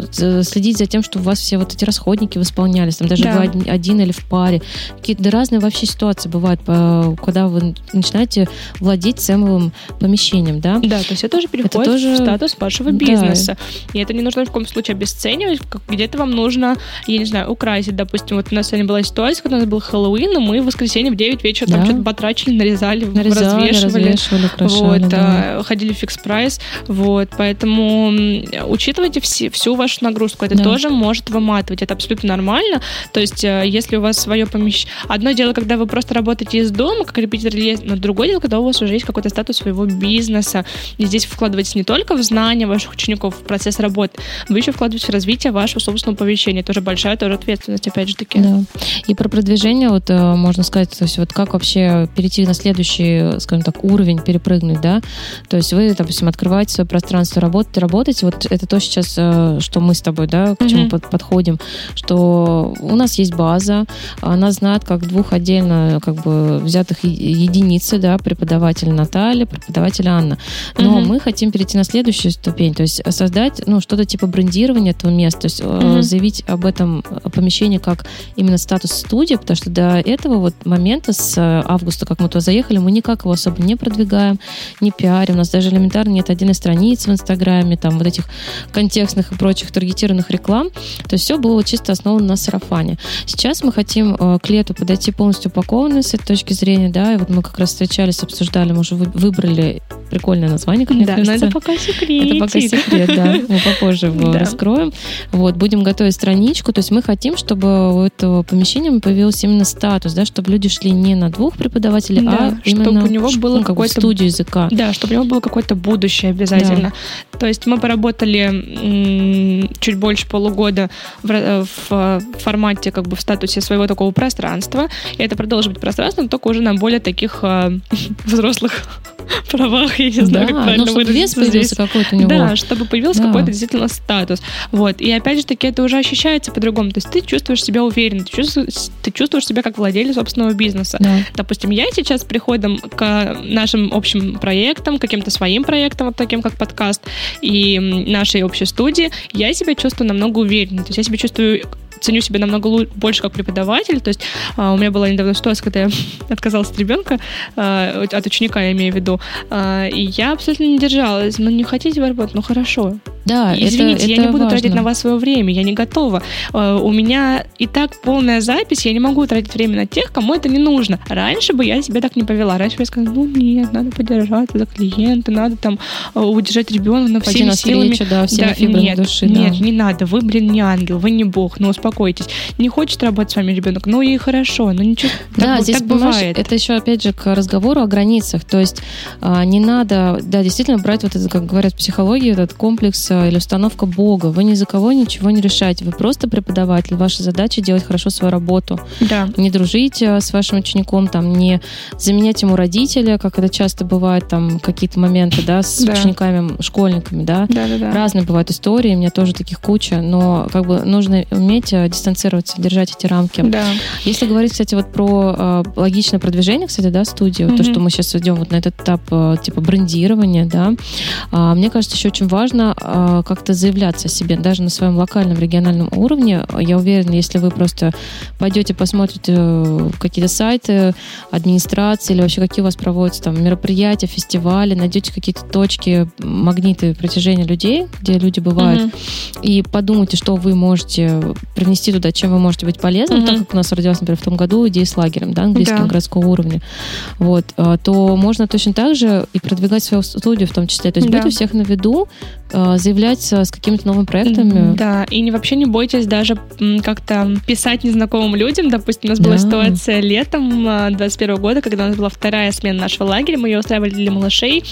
следить за тем, чтобы у вас все вот эти расходники восполнялись, там даже да. вы один, один или в паре. Какие-то разные вообще ситуации бывают, когда вы начинаете владеть целым помещением, да? Да, то есть это тоже переходит это тоже... в статус вашего бизнеса. Да. И это не нужно в коем случае обесценивать, где-то вам нужно, я не знаю, украсить. Допустим, вот у нас сегодня была ситуация, когда у нас был Хэллоуин, и мы в воскресенье в 9 вечера да. там что-то потрачили, нарезали, нарезали развешивали. развешивали украшали, вот, да. А, ходили в фикс прайс. Вот, поэтому учитывайте все, всю вашу нагрузку. Это да. тоже может выматывать. Это абсолютно нормально. То есть, э, если у вас свое помещение... Одно дело, когда вы просто работаете из дома, как репетитор, но другое дело, когда у вас уже есть какой-то статус своего бизнеса. И здесь вкладываетесь не только в знания ваших учеников, в процесс работы, вы еще вкладываете в развитие вашего собственного помещения. Тоже большая тоже ответственность, опять же таки. Да. И про продвижение, вот э, можно сказать, то есть вот как вообще перейти на следующий, скажем так, уровень, перепрыгнуть, да? То есть вы, допустим, открываете свое пространство, работаете, работаете. Вот это то сейчас, э, что мы с тобой, да, к mm-hmm. чему под, подходим, что у нас есть база, она знает как двух отдельно как бы взятых единицы, да, преподаватель Наталья, преподаватель Анна. Но mm-hmm. мы хотим перейти на следующую ступень, то есть создать, ну, что-то типа брендирования этого места, то есть mm-hmm. заявить об этом помещении как именно статус студии, потому что до этого вот момента с августа, как мы туда заехали, мы никак его особо не продвигаем, не пиарим, у нас даже элементарно нет отдельной страницы в Инстаграме, там вот этих контекстных прочих таргетированных реклам. То есть все было чисто основано на сарафане. Сейчас мы хотим э, к лету подойти полностью упакованные с этой точки зрения, да, и вот мы как раз встречались, обсуждали, мы уже выбрали прикольное название, как мне да, кажется. но это пока секрет. Это пока секрет, да. Мы попозже его [laughs] да. раскроем. Вот, будем готовить страничку. То есть мы хотим, чтобы у этого помещения появился именно статус, да, чтобы люди шли не на двух преподавателей, да, а именно чтобы у него было ну, какое-то студию языка. Да, чтобы у него было какое-то будущее обязательно. Да. То есть мы поработали чуть больше полугода в, э, в формате, как бы в статусе своего такого пространства. И это продолжит быть пространством, только уже на более таких э, [laughs] взрослых [laughs] правах, я не знаю, да, как правильно ну, чтобы вес появился какой-то у него. Да, чтобы появился да. какой-то действительно статус. Вот. И опять же таки это уже ощущается по-другому. То есть ты чувствуешь себя уверенно, ты чувствуешь, ты чувствуешь себя как владелец собственного бизнеса. Да. Допустим, я сейчас с приходом к нашим общим проектам, каким-то своим проектам, вот таким как подкаст, и нашей общей студии, я себя чувствую намного увереннее. То есть я себя чувствую ценю себя намного больше как преподаватель. То есть а, у меня была недавно ситуация, когда я [laughs] отказалась от ребенка, а, от ученика, я имею в виду, а, и я абсолютно не держалась. Ну, не хотите работать? Ну, хорошо. Да, Извините, это, я это не буду важно. тратить на вас свое время, я не готова. У меня и так полная запись, я не могу тратить время на тех, кому это не нужно. Раньше бы я себя так не повела. Раньше бы я сказала, ну нет, надо подержаться за клиента, надо там удержать ребенка на всеми силами. да, всеми да, нет, души. Нет, да. не надо, вы, блин, не ангел, вы не бог, ну успокойтесь успокойтесь. Не хочет работать с вами ребенок, ну и хорошо, ну ничего. Да, так, здесь так бывает. Это еще опять же к разговору о границах. То есть а, не надо, да, действительно брать вот это, как говорят в психологии, этот комплекс а, или установка Бога. Вы ни за кого ничего не решаете. Вы просто преподаватель. Ваша задача делать хорошо свою работу. Да. Не дружить а, с вашим учеником, там, не заменять ему родителя, как это часто бывает, там, какие-то моменты, да, с да. учениками, школьниками, да. Да, да, да. Разные бывают истории, у меня тоже таких куча, но как бы нужно уметь дистанцироваться, держать эти рамки. Да. Если говорить, кстати, вот про э, логичное продвижение, кстати, да, студии, mm-hmm. то, что мы сейчас идем вот на этот этап э, типа брендирования, да, э, мне кажется, еще очень важно э, как-то заявляться о себе, даже на своем локальном, региональном уровне. Я уверена, если вы просто пойдете, посмотрите э, какие-то сайты администрации или вообще какие у вас проводятся там мероприятия, фестивали, найдете какие-то точки, магниты притяжения людей, где люди бывают, mm-hmm. и подумайте, что вы можете привнести туда, чем вы можете быть полезным, mm-hmm. так как у нас родилась, например, в том году идея с лагерем, да, английским да. городского уровня, вот, а, то можно точно так же и продвигать свою студию в том числе. То есть да. быть у всех на виду, а, заявлять с какими-то новыми проектами. Да, и не, вообще не бойтесь даже как-то писать незнакомым людям. Допустим, у нас да. была ситуация летом 21 года, когда у нас была вторая смена нашего лагеря, мы ее устраивали для малышей,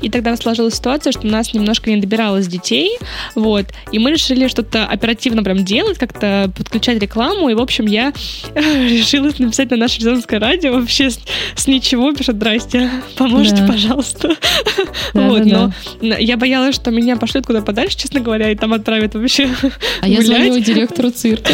и тогда сложилась ситуация, что у нас немножко не добиралось детей, вот, и мы решили что-то оперативно прям делать, как-то подключать рекламу, и, в общем, я [laughs] решила написать на наше Рязанское радио вообще с, с ничего, пишет, здрасте, [laughs] поможете, да. пожалуйста. [laughs] Да, вот, да, но я боялась, что меня пошлют куда подальше, честно говоря, и там отправят вообще А гулять. я звоню директору цирка.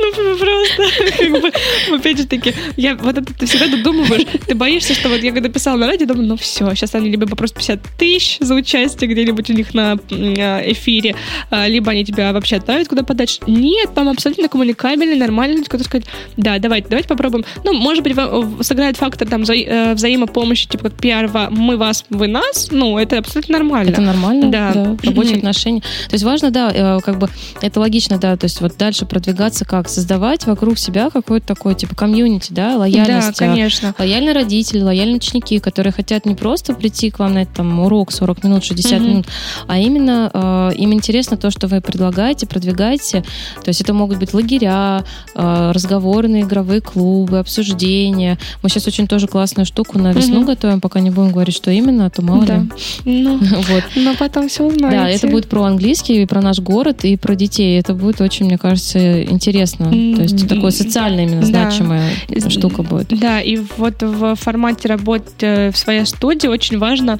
Ну просто, как бы, опять же таки, я вот это ты всегда додумываешь, ты боишься, что вот я когда писала на радио, думаю, ну все, сейчас они либо попросят 50 тысяч за участие где-нибудь у них на эфире, а, либо они тебя вообще отправят куда подальше. Нет, там абсолютно коммуникабельный, нормальный люди, которые сказать, да, давайте, давайте попробуем. Ну, может быть, сыграет фактор там вза э, взаимопомощи, типа как пиар, мы вас, вы нас, ну, это абсолютно нормально. Это нормально, да. да рабочие [clears throat] отношения. То есть важно, да, э, как бы, это логично, да, то есть вот дальше продвигаться как? Создавать вокруг себя какой-то такой, типа, комьюнити, да, лояльность. Да, конечно. Лояльные родители, лояльные ученики, которые хотят не просто прийти к вам на этот там урок 40 минут, 60 mm-hmm. минут, а именно э, им интересно то, что вы предлагаете, продвигаете. То есть это могут быть лагеря, э, разговорные игровые клубы, обсуждения. Мы сейчас очень тоже классную штуку на весну mm-hmm. готовим, пока не будем говорить, что именно, а то мало да. ли. Ну, [laughs] вот. Но потом все узнаете. Да, это будет про английский, и про наш город, и про детей. Это будет очень, мне кажется, интересно. Mm-hmm. То есть такое социально именно значимая да. штука будет. Да, и вот в формате работы в своей студии очень важно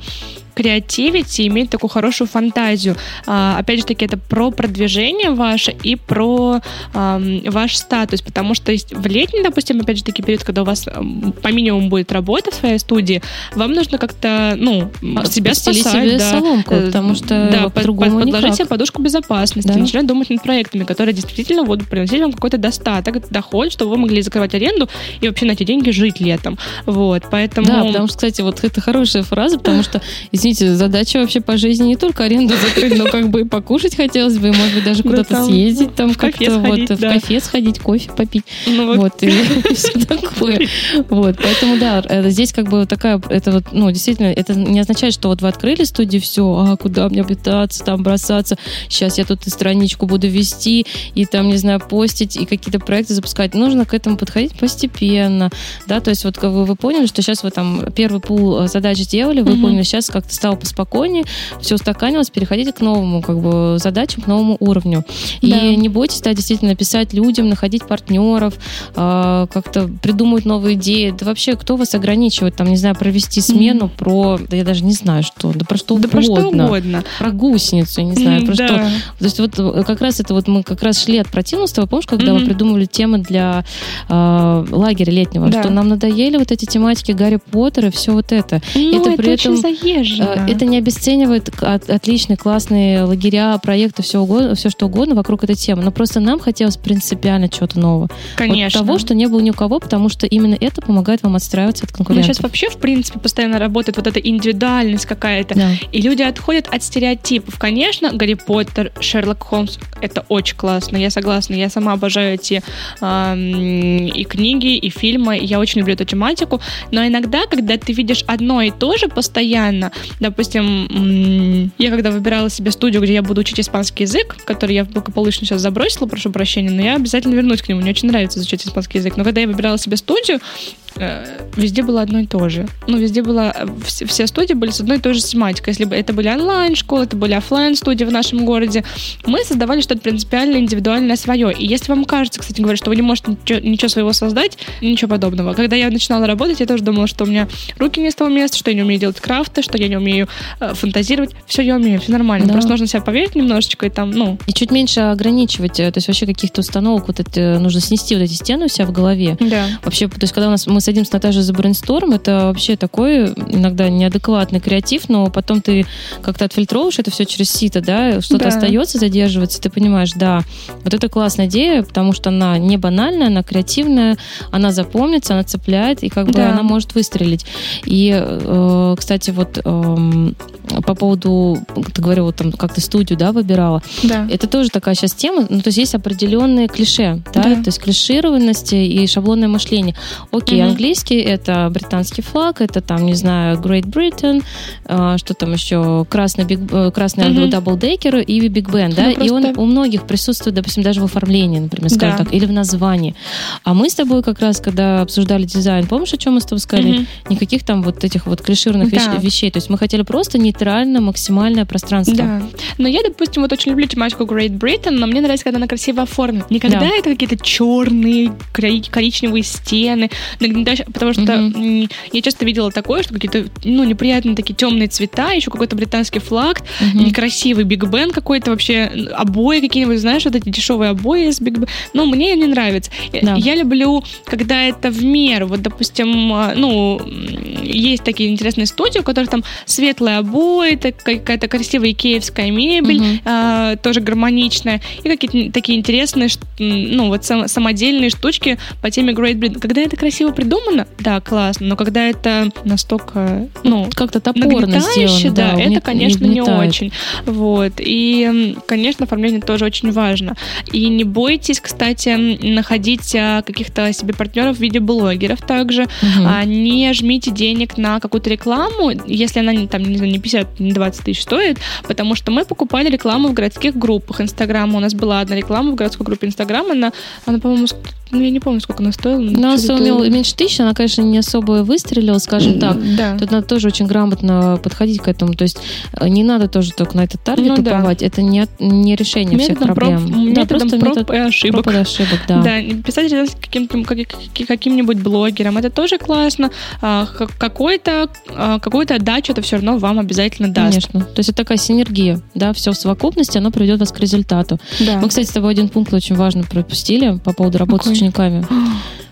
креативить и иметь такую хорошую фантазию. А, опять же таки, это про продвижение ваше и про а, ваш статус, потому что в летний, допустим, опять же таки, период, когда у вас по минимуму будет работа в своей студии, вам нужно как-то, ну, себя спасать. себе да. соломку, э, потому что да, по-другому под, подложить себе подушку безопасности, да. начинать думать над проектами, которые действительно будут приносить вам какой-то достаток, доход, чтобы вы могли закрывать аренду и вообще на эти деньги жить летом. Вот, поэтому... Да, потому что, кстати, вот это хорошая фраза, потому [laughs] что, извините, задача вообще по жизни не только аренду закрыть, но как бы и покушать хотелось бы, может быть, даже куда-то съездить, там как-то вот в кафе сходить, кофе попить. Ну вот. И [laughs] все такое. Вот, поэтому да, здесь как бы такая, это вот, ну, действительно, это не означает, что вот вы открыли студию, все, а куда мне пытаться, там бросаться, сейчас я тут и страничку буду вести, и там, не знаю, постить, и какие-то проекты запускать. Нужно к этому подходить постепенно, да, то есть вот вы, вы поняли, что сейчас вы там первый пул задач сделали, вы поняли, сейчас как-то стало поспокойнее, все устаканилось, переходите к новому как бы задачам, к новому уровню. Да. И не бойтесь, да, действительно писать людям, находить партнеров, э, как-то придумывать новые идеи. Да вообще, кто вас ограничивает, там, не знаю, провести смену mm-hmm. про, да я даже не знаю, что, да про что да угодно. Про что угодно. Про гусеницу, не знаю, mm-hmm, про да. что. То есть вот э, как раз это вот мы как раз шли от противного, помнишь, когда mm-hmm. мы придумывали темы для э, лагеря летнего, да. что нам надоели вот эти тематики Гарри Поттера и все вот это. Ну, это, это при очень этом, заезжено. Э, это не обесценивает от, отличные, классные лагеря, проекты, все, угодно, все что угодно вокруг этой темы. Но просто нам хотелось принципиально чего-то нового. Конечно. Вот того, что не было ни у кого, потому что именно это помогает вам отстраиваться от конкурентов. Ну, сейчас вообще, в принципе, постоянно работает вот эта индивидуальность какая-то. Да. И люди отходят от стереотипов. Конечно, Гарри Поттер, Шерлок Холмс, это очень классно, я согласна. Я сама обожаю эти э, и книги, и фильмы. Я очень люблю эту тематику. Но иногда, когда ты видишь одно и то же постоянно, допустим, я когда выбирала себе студию, где я буду учить испанский язык, который я благополучно сейчас забросила, прошу прощения, но я обязательно вернусь к нему. Мне очень нравится изучать испанский язык. Но когда я выбирала себе студию, Э, везде было одно и то же. Ну, везде было... Все студии были с одной и той же тематикой. Если бы это были онлайн-школы, это были офлайн студии в нашем городе, мы создавали что-то принципиально индивидуальное свое. И если вам кажется, кстати говоря, что вы не можете ничего своего создать, ничего подобного. Когда я начинала работать, я тоже думала, что у меня руки не с того места, что я не умею делать крафты, что я не умею э, фантазировать. Все я умею, все нормально. Да. Просто нужно себя поверить немножечко и там, ну... И чуть меньше ограничивать, э, то есть вообще каких-то установок вот это нужно снести вот эти стены у себя в голове. Да. Вообще, то есть когда у нас мы садимся Наташей за брейнсторм, это вообще такой иногда неадекватный креатив, но потом ты как-то отфильтровываешь это все через сито, да, что-то да. остается, задерживается, ты понимаешь, да, вот это классная идея, потому что она не банальная, она креативная, она запомнится, она цепляет, и как бы да. она может выстрелить. И, э, кстати, вот э, по поводу, ты говорила, вот там как ты студию, да, выбирала, да. это тоже такая сейчас тема, ну, то есть есть определенные клише, да, да. то есть клишированности и шаблонное мышление. Окей, угу. английский это британский флаг, это там, не знаю, Great Britain, э, что там еще, красный, биг, э, красный угу. Double Decker и Big Ben, да, ну, и он у многих присутствует, допустим, даже в оформлении, например, скажем да. так, или в названии. А мы с тобой как раз, когда обсуждали дизайн, помнишь, о чем мы с тобой сказали? Угу. Никаких там вот этих вот клишированных да. вещей, то есть мы хотели просто нейтральное, максимальное пространство. Да. Но я, допустим, вот очень люблю тематику Great Britain, но мне нравится, когда она красиво оформлена. Никогда да. это какие-то черные, коричневые стены, потому что угу. я часто видела такое, что какие-то, ну, неприятные такие темные цвета, еще какой-то британский флаг, угу. некрасивый Биг Бен какой-то вообще, обои какие-нибудь, знаешь, вот эти дешевые обои из Биг Бен. Ну, мне не нравится. Да. Я люблю, когда это в меру. Вот, допустим, а, ну, есть такие интересные студии, у которых там светлые обои, какая-то красивая икеевская мебель, угу. а, тоже гармоничная, и какие-то такие интересные, ну, вот сам, самодельные штучки по теме Great Britain. Когда это красиво придумано, да, классно, но когда это настолько, ну, как-то топорно сделано, да, да это, конечно, не, не очень. Вот. И, конечно, оформление тоже очень важно. И не бойтесь, кстати, находить а, каких-то себе партнеров в виде блогеров также. Угу. А, не жмите денег на какую-то рекламу, если она там, не знаю, не 50, не 20 тысяч стоит, потому что мы покупали рекламу в городских группах Инстаграма. У нас была одна реклама в городской группе Инстаграма, она, она по-моему, ну, я не помню, сколько она стоила. Но она стоила меньше тысячи, она, конечно, не особо выстрелила, скажем так. Да. Тут надо тоже очень грамотно подходить к этому. То есть э, не надо тоже только на этот таргет ну, уповать. Да. Это не, не решение методом всех проблем. Проб, да, просто проб метод, и ошибок. Проб и ошибок, да. Да, писать каким-то, каким-нибудь блогером, это тоже классно. А, какой-то, а, какую-то отдачу это все равно вам обязательно даст. Конечно. То есть это такая синергия, да, все в совокупности, оно приведет вас к результату. Да. Мы, кстати, с тобой один пункт очень важно пропустили по поводу работы Какой? с учениками. [gasps]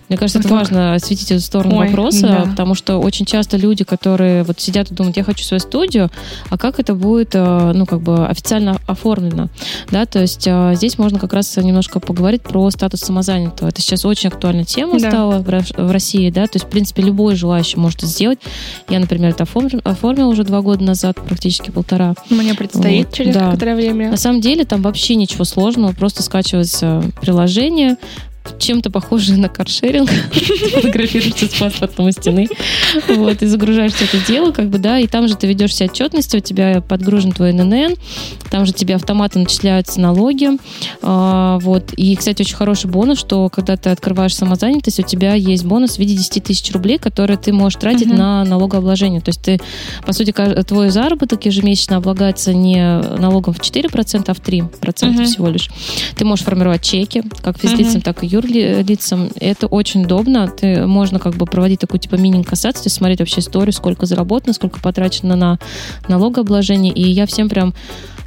Мне кажется, это важно осветить эту сторону Ой, вопроса, да. потому что очень часто люди, которые вот сидят и думают, я хочу свою студию, а как это будет, э, ну, как бы официально оформлено, да, то есть э, здесь можно как раз немножко поговорить про статус самозанятого. Это сейчас очень актуальная тема да. стала в России, да, то есть, в принципе, любой желающий может это сделать. Я, например, это оформил, оформила уже два года назад, практически полтора. Мне предстоит вот, через да. некоторое время. На самом деле там вообще ничего сложного, просто скачивается приложение, чем-то похоже на каршеринг. [laughs] Фотографируешься с паспортом у стены. Вот, и загружаешь все это дело, как бы, да, и там же ты ведешь все отчетности, у тебя подгружен твой ННН, там же тебе автоматом начисляются налоги. А, вот. И, кстати, очень хороший бонус, что когда ты открываешь самозанятость, у тебя есть бонус в виде 10 тысяч рублей, которые ты можешь тратить uh-huh. на налогообложение. То есть ты, по сути, твой заработок ежемесячно облагается не налогом в 4%, а в 3% uh-huh. всего лишь. Ты можешь формировать чеки, как физлицам, uh-huh. так и юрлицам. Это очень удобно. Ты, можно как бы проводить такую типа есть смотреть вообще историю, сколько заработано, сколько потрачено на налогообложение. И я всем прям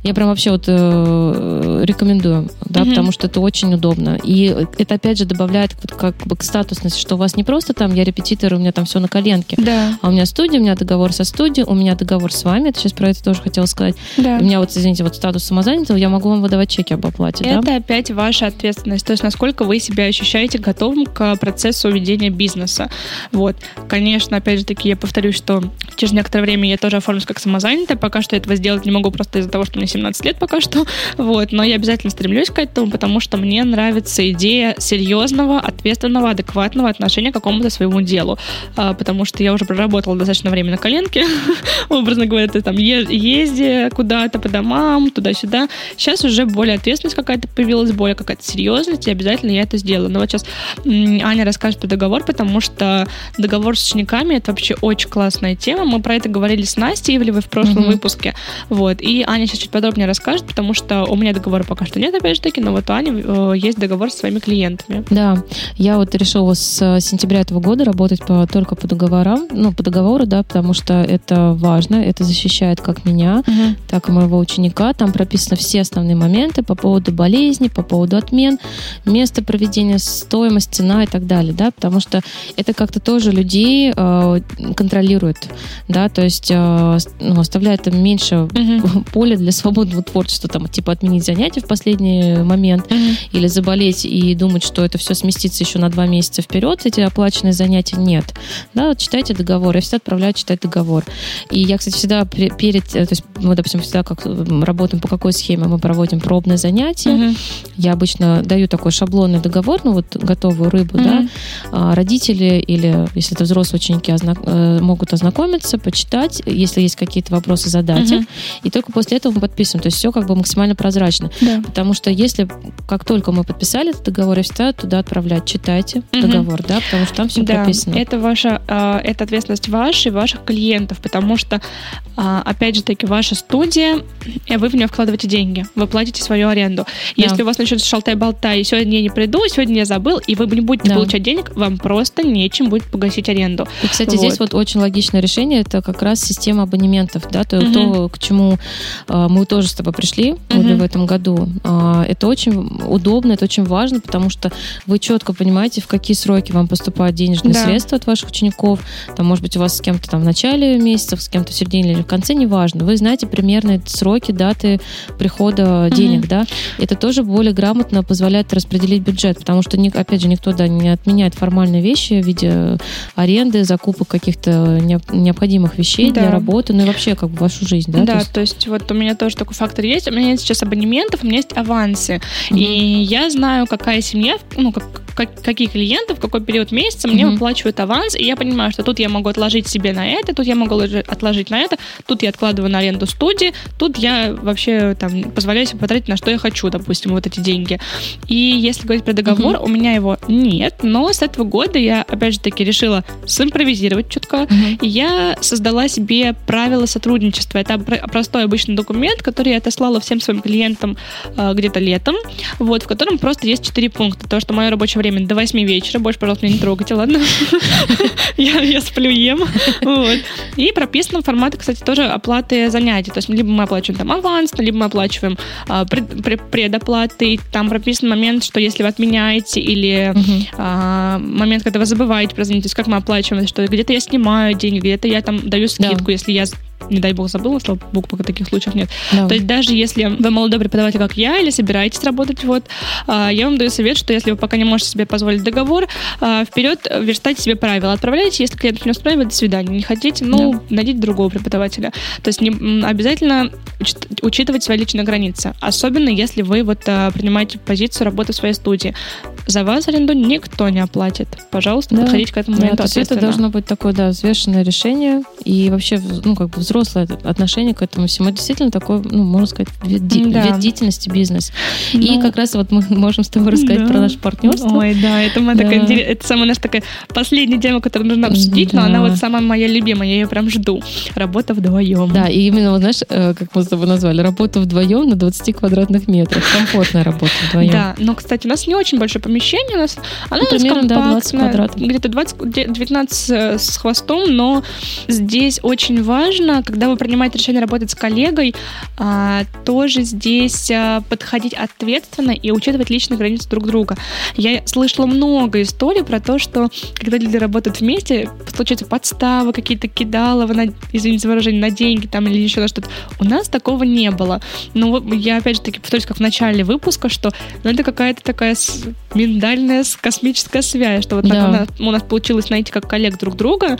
я прям вообще вот э, рекомендую, да, угу. потому что это очень удобно. И это опять же добавляет вот как бы к статусности, что у вас не просто там я репетитор, у меня там все на коленке, да. а у меня студия, у меня договор со студией, у меня договор с вами. Это сейчас про это тоже хотела сказать. Да. У меня вот, извините, вот статус самозанятого, я могу вам выдавать чеки об оплате. Это да? опять ваша ответственность, то есть насколько вы себя ощущаете готовым к процессу ведения бизнеса. Вот, конечно, опять же таки, я повторюсь, что через некоторое время я тоже оформлюсь как самозанятая, пока что этого сделать не могу просто из-за того, что мне 17 лет пока что, [laughs] вот, но я обязательно стремлюсь к этому, потому что мне нравится идея серьезного, ответственного, адекватного отношения к какому-то своему делу, а, потому что я уже проработала достаточно время на коленке, [laughs] образно говоря, ты там езди куда-то по домам, туда-сюда, сейчас уже более ответственность какая-то появилась, более какая-то серьезность, и обязательно я это сделаю. Но вот сейчас Аня расскажет про договор, потому что договор с учениками это вообще очень классная тема, мы про это говорили с Настей Ивлевой в прошлом mm-hmm. выпуске, вот, и Аня сейчас чуть подробнее расскажет, потому что у меня договора пока что нет, опять же таки, но вот у Ани э, есть договор со своими клиентами. Да, я вот решила с сентября этого года работать по, только по договорам, ну, по договору, да, потому что это важно, это защищает как меня, угу. так и моего ученика. Там прописаны все основные моменты по поводу болезни, по поводу отмен, место проведения, стоимость, цена и так далее, да, потому что это как-то тоже людей э, контролирует, да, то есть э, ну, оставляет им меньше угу. [laughs] поля для свободного творчество, там, типа отменить занятия в последний момент mm-hmm. или заболеть и думать, что это все сместится еще на два месяца вперед, эти оплаченные занятия нет. Да, вот читайте договор. Я всегда отправляю читать договор. И я, кстати, всегда перед, э, то есть мы, допустим, всегда как работаем по какой схеме, мы проводим пробное занятие. Mm-hmm. Я обычно даю такой шаблонный договор, ну вот готовую рыбу, mm-hmm. да. А родители или, если это взрослые ученики, э, могут ознакомиться, почитать, если есть какие-то вопросы, задать mm-hmm. И только после этого мы подписываем прописываем. То есть все как бы максимально прозрачно. Да. Потому что если, как только мы подписали этот договор, я всегда туда отправлять, читайте Мгм. договор, да, потому что там все Да, прописано. это ваша, а, это ответственность ваша и ваших клиентов, потому что, а, опять же таки, ваша студия, и вы в нее вкладываете деньги, вы платите свою аренду. Если у вас начнется шалтай-болтай, и сегодня я не приду, сегодня я забыл, и вы не будете Да. получать денег, вам просто нечем будет погасить аренду. И, кстати, Вот. здесь вот очень логичное решение, это как раз система абонементов, да, то, Мгм. то, к чему а, мы тоже с тобой пришли, Мгм. в этом году. А, это очень удобно, это очень важно, потому что вы четко понимаете, в какие сроки вам поступают денежные Да. средства от ваших учеников. Там, может быть, у вас с кем-то там в начале месяца, с кем-то в середине или в конце, неважно. Вы знаете примерно сроки, даты прихода денег, да. Это тоже более грамотно позволяет распределить бюджет, потому что, опять же, никто да, не отменяет формальные вещи в виде аренды, закупок каких-то необ- необходимых вещей Да. для работы, ну и вообще как бы вашу жизнь, да? Да, то то есть- есть... вот у меня тоже такой фактор есть. У меня нет сейчас абонементов, у меня есть авансы. Мгм. И я знаю, какая семья, ну, как, как- какие клиенты, в какой период месяца мне Мгм. выплачивают аванс, и я понимаю, что тут я могу отложить себе на это, тут я могу ложи- отложить на это, тут я откладываю на аренду студии, тут я вообще там позволяю себе потратить на что я хочу, допустим, вот эти деньги. И если говорить про договор, у меня его нет, но с этого года я, опять же таки, решила симпровизировать чутка, Мгм. и я создала себе правила сотрудничества. Это про- простой обычный документ, который я отослала всем своим клиентам э, где-то летом, вот, в котором просто есть четыре пункта. То, что мое рабочее время до 8 вечера, больше, пожалуйста, меня не трогайте, ладно? [laughs] Я сплю, ем. И прописаны форматы, кстати, тоже оплаты занятий. То есть либо мы оплачиваем там аванс, либо мы оплачиваем а, пред- пре- предоплаты. Там прописан момент, что если вы отменяете или а, момент, когда вы забываете про занятия, как мы оплачиваем, что где-то я снимаю деньги, где-то я там даю скидку, если я не дай бог забыла, слава богу, пока таких случаев нет. Да. То есть даже если вы молодой преподаватель, как я, или собираетесь работать, вот, а, я вам даю совет, что если вы пока не можете себе позволить договор, а, вперед верстайте себе правила, отправляйте, если клиент не устраивает, до свидания. Не хотите, ну, найдите другого преподавателя. То есть не, обязательно уч- учитывать свои личные границы, особенно если вы вот а, принимаете позицию работы в своей студии. За вас аренду никто не оплатит. Пожалуйста, Да. подходите к этому Да, моменту то есть это должно быть такое, да, взвешенное решение и вообще, ну, как бы взрослое отношение к этому всему. Это действительно такой, ну, можно сказать, вид, Да. вид деятельности, бизнес. И Ну, как раз вот мы [laughs] можем с тобой рассказать Да. про наше партнерство. Ой, да, это, моя Да. такая, это самая наша такая последняя тема, которую нужно обсудить, но Да. она вот самая моя любимая, я ее прям жду. Работа вдвоем. Да, и именно, вот знаешь, э, как мы с тобой назвали, работа вдвоем на 20 квадратных метрах. Комфортная работа вдвоем. Да, но, кстати, у нас не очень большое помещение, у нас оно Ну, примерно, да, 20 компактное, квадратов. где-то 20, где- 19 э, с хвостом, но здесь очень важно, когда вы принимаете решение работать с коллегой, а, тоже здесь а, подходить ответственно и учитывать личные границы друг друга. Я слышала много историй про то, что когда люди работают вместе, случаются подставы, какие-то кидаловы, на, извините за выражение, на деньги там или еще на что-то. У нас такого не было. Но вот я опять же таки повторюсь, как в начале выпуска, что ну, это какая-то такая миндальная космическая связь, что вот так Да. у, нас, у нас получилось найти как коллег друг друга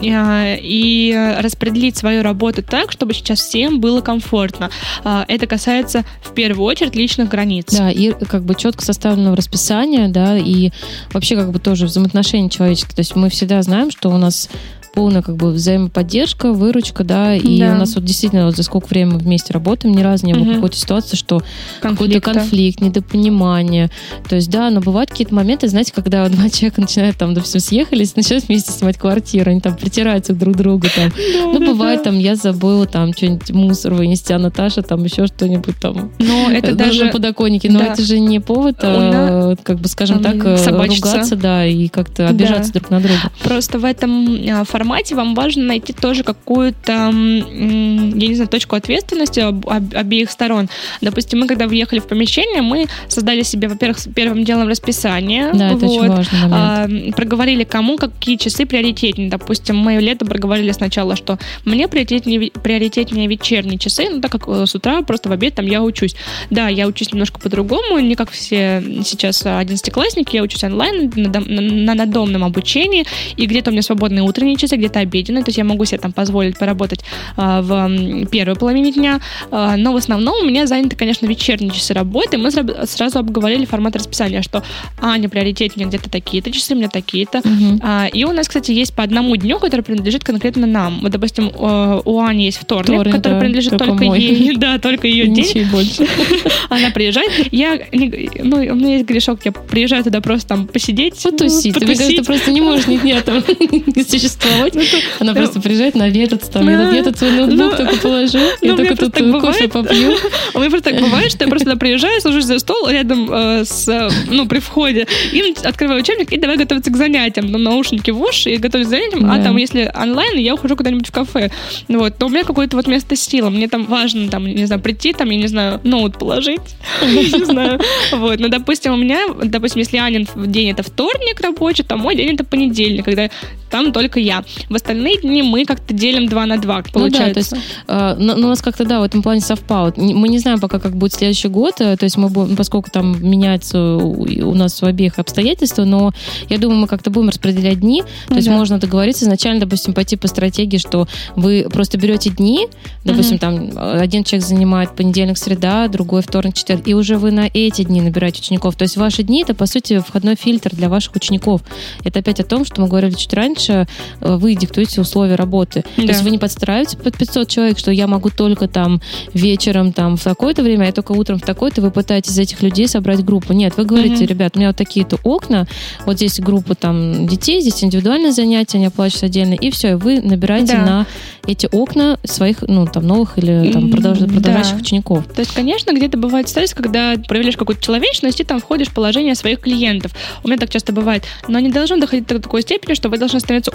а, и распределить свою работу так, чтобы сейчас всем было комфортно. А, Это касается в первую очередь личных границ. Да, и как бы четко составленного расписания, да, и вообще как бы тоже взаимоотношения человеческие. То есть мы всегда знаем, что у нас полная как бы взаимоподдержка, выручка, да, и Да. у нас вот действительно вот за сколько времени мы вместе работаем, ни разу не было Мгм. какой-то ситуации, что какой-то конфликт, недопонимание. То есть, да, но бывают какие-то моменты, знаете, когда [laughs] два человека начинают там, допустим, съехались, начинают вместе снимать квартиру, они там притираются друг к другу там. [laughs] Ну, бывает, там, я забыла там что-нибудь мусор вынести, а Наташа там еще что-нибудь там Но это [laughs] даже... на подоконнике. Но это же не повод, а, как бы, скажем так, собачиться. ругаться, да, и как-то обижаться друг на друга. Просто в этом а, формате вам важно найти тоже какую-то, я не знаю, точку ответственности об- об- обеих сторон. Допустим, мы когда въехали в помещение, мы создали себе, во-первых, первым делом расписание. Да, это вот, очень важный момент. а, проговорили, кому какие часы приоритетнее. Допустим, мы летом проговорили сначала, что мне приоритетнее, приоритетнее вечерние часы, ну, так как э, с утра просто в обед там я учусь. Да, я учусь немножко по-другому, не как все сейчас одиннадцатиклассники, я учусь онлайн на, дом- на- на надомном обучении, и где-то у меня свободные утренние часы, числе где-то обеденный, то есть я могу себе там позволить поработать а, в первой половине дня, а, но в основном у меня заняты, конечно, вечерние часы работы. Мы сразу обговорили формат расписания, что Аня, приоритет мне где-то такие-то часы, мне такие-то. Угу. А, и у нас, кстати, есть по одному дню, который принадлежит конкретно нам. Вот, допустим, у Ани есть вторник, вторник который да, принадлежит только, только ей. [laughs] Да, только ее день. больше. [laughs] Она приезжает. Я, ну, у меня есть грешок, я приезжаю туда просто там посидеть. Потусить. потусить. Ты просто не можешь ни дня там [laughs] не существовать. Ну, Она просто приезжает на обедать там. Я тут свой ноутбук ну, только положу, я только тут кофе попью. [laughs] У меня просто так бывает, что я просто приезжаю, сажусь за стол рядом э, с, ну, при входе, и открываю учебник, и давай готовиться к занятиям. Там наушники в уши, и готовлюсь к занятиям, а там, если онлайн, я ухожу куда-нибудь в кафе. Вот. Но у меня какое-то вот место сила. Мне там важно, там, не знаю, прийти, там, я не знаю, ноут положить. [laughs] Не знаю. Вот. Но, допустим, у меня, допустим, если Анин день это вторник рабочий, то мой день это понедельник, когда там только я. В остальные дни мы как-то делим два на два, получается. Ну да, то есть э, ну, у нас как-то, да, в этом плане совпало. Мы не знаем пока, как будет следующий год, э, то есть мы будем, поскольку там меняется у нас в обеих обстоятельства, но я думаю, мы как-то будем распределять дни, то ну, есть да. можно договориться изначально, допустим, пойти по стратегии, что вы просто берете дни, допустим, угу. там один человек занимает понедельник, среда, другой вторник, четверг, и уже вы на эти дни набираете учеников. То есть ваши дни это, по сути, входной фильтр для ваших учеников. Это опять о том, что мы говорили чуть раньше, э, вы диктуете условия работы. Да. То есть вы не подстраиваете под 500 человек, что я могу только там вечером там в такое-то время, а только утром в такое-то, вы пытаетесь из этих людей собрать группу. Нет, вы говорите, mm-hmm. ребят, у меня вот такие-то окна, вот здесь группа там детей, здесь индивидуальное занятие, они оплачиваются отдельно, и все, и вы набираете да. на эти окна своих, ну, там, новых или там продолж... продолжающих да. учеников. То есть, конечно, где-то бывает стресс, когда проявляешь какую-то человечность, и там входишь в положение своих клиентов. У меня так часто бывает. Но не должно доходить до такой степени, что вы должны становиться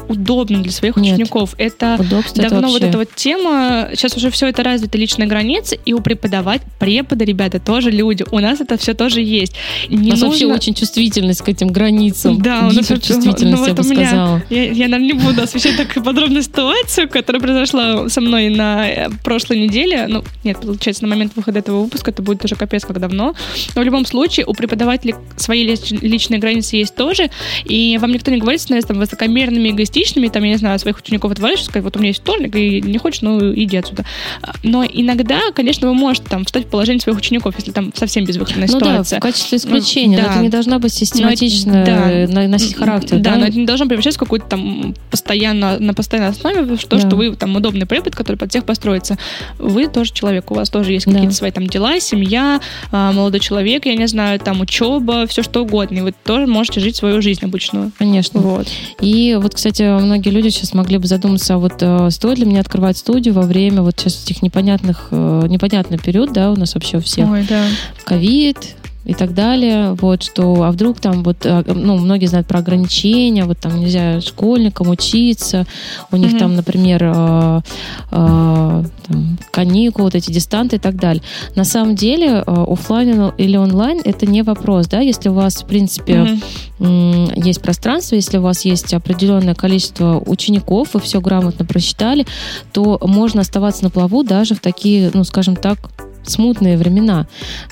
удобным для своих Нет. учеников. Это Удобство давно это вообще... вот эта вот тема. Сейчас уже все это развито, личные границы, и у преподавать, преподы, ребята, тоже люди. У нас это все тоже есть. Не у нас нужно... вообще очень чувствительность к этим границам. Да, у нас чувствительность, ну, я бы сказала. Я, я, наверное, не буду освещать так подробную ситуацию, которая произошла со мной на э, прошлой неделе. Ну, нет, получается, на момент выхода этого выпуска это будет уже капец как давно. Но в любом случае у преподавателей свои личные границы есть тоже, и вам никто не говорит становиться там высокомерными, эгоистичными, там, я не знаю, своих учеников отвалишь, сказать, вот у меня есть вторник, и не хочешь, ну, иди отсюда. Но иногда, конечно, вы можете там встать в положение своих учеников, если там совсем безвыходная ну, ситуация. Да, в качестве исключения, да. но это не должна быть систематично но, да. носить характер. Да, да, но это не должно превращаться в какую-то там постоянно, на постоянной основе, что, да. что вы там удобный препод, который под всех построится. Вы тоже человек, у вас тоже есть какие-то свои там дела, семья, а, молодой человек, я не знаю, там учеба, все что угодно. И вы тоже можете жить свою жизнь обычную. Конечно. Вот. И вот, кстати, многие люди сейчас могли бы задуматься, а вот э, стоит ли мне открывать студию во время вот сейчас этих непонятных, э, непонятный период, да, у нас вообще у всех. Ой, да. Ковид, и так далее, вот, что, а вдруг там вот, а, ну, многие знают про ограничения, вот там нельзя школьникам учиться, у них mm-hmm. там, например, э, э, там, каникулы, вот эти дистанты и так далее. На самом деле э, офлайн или онлайн это не вопрос, да, если у вас, в принципе, mm-hmm. есть пространство, если у вас есть определенное количество учеников, вы все грамотно просчитали, то можно оставаться на плаву даже в такие, ну, скажем так, смутные времена,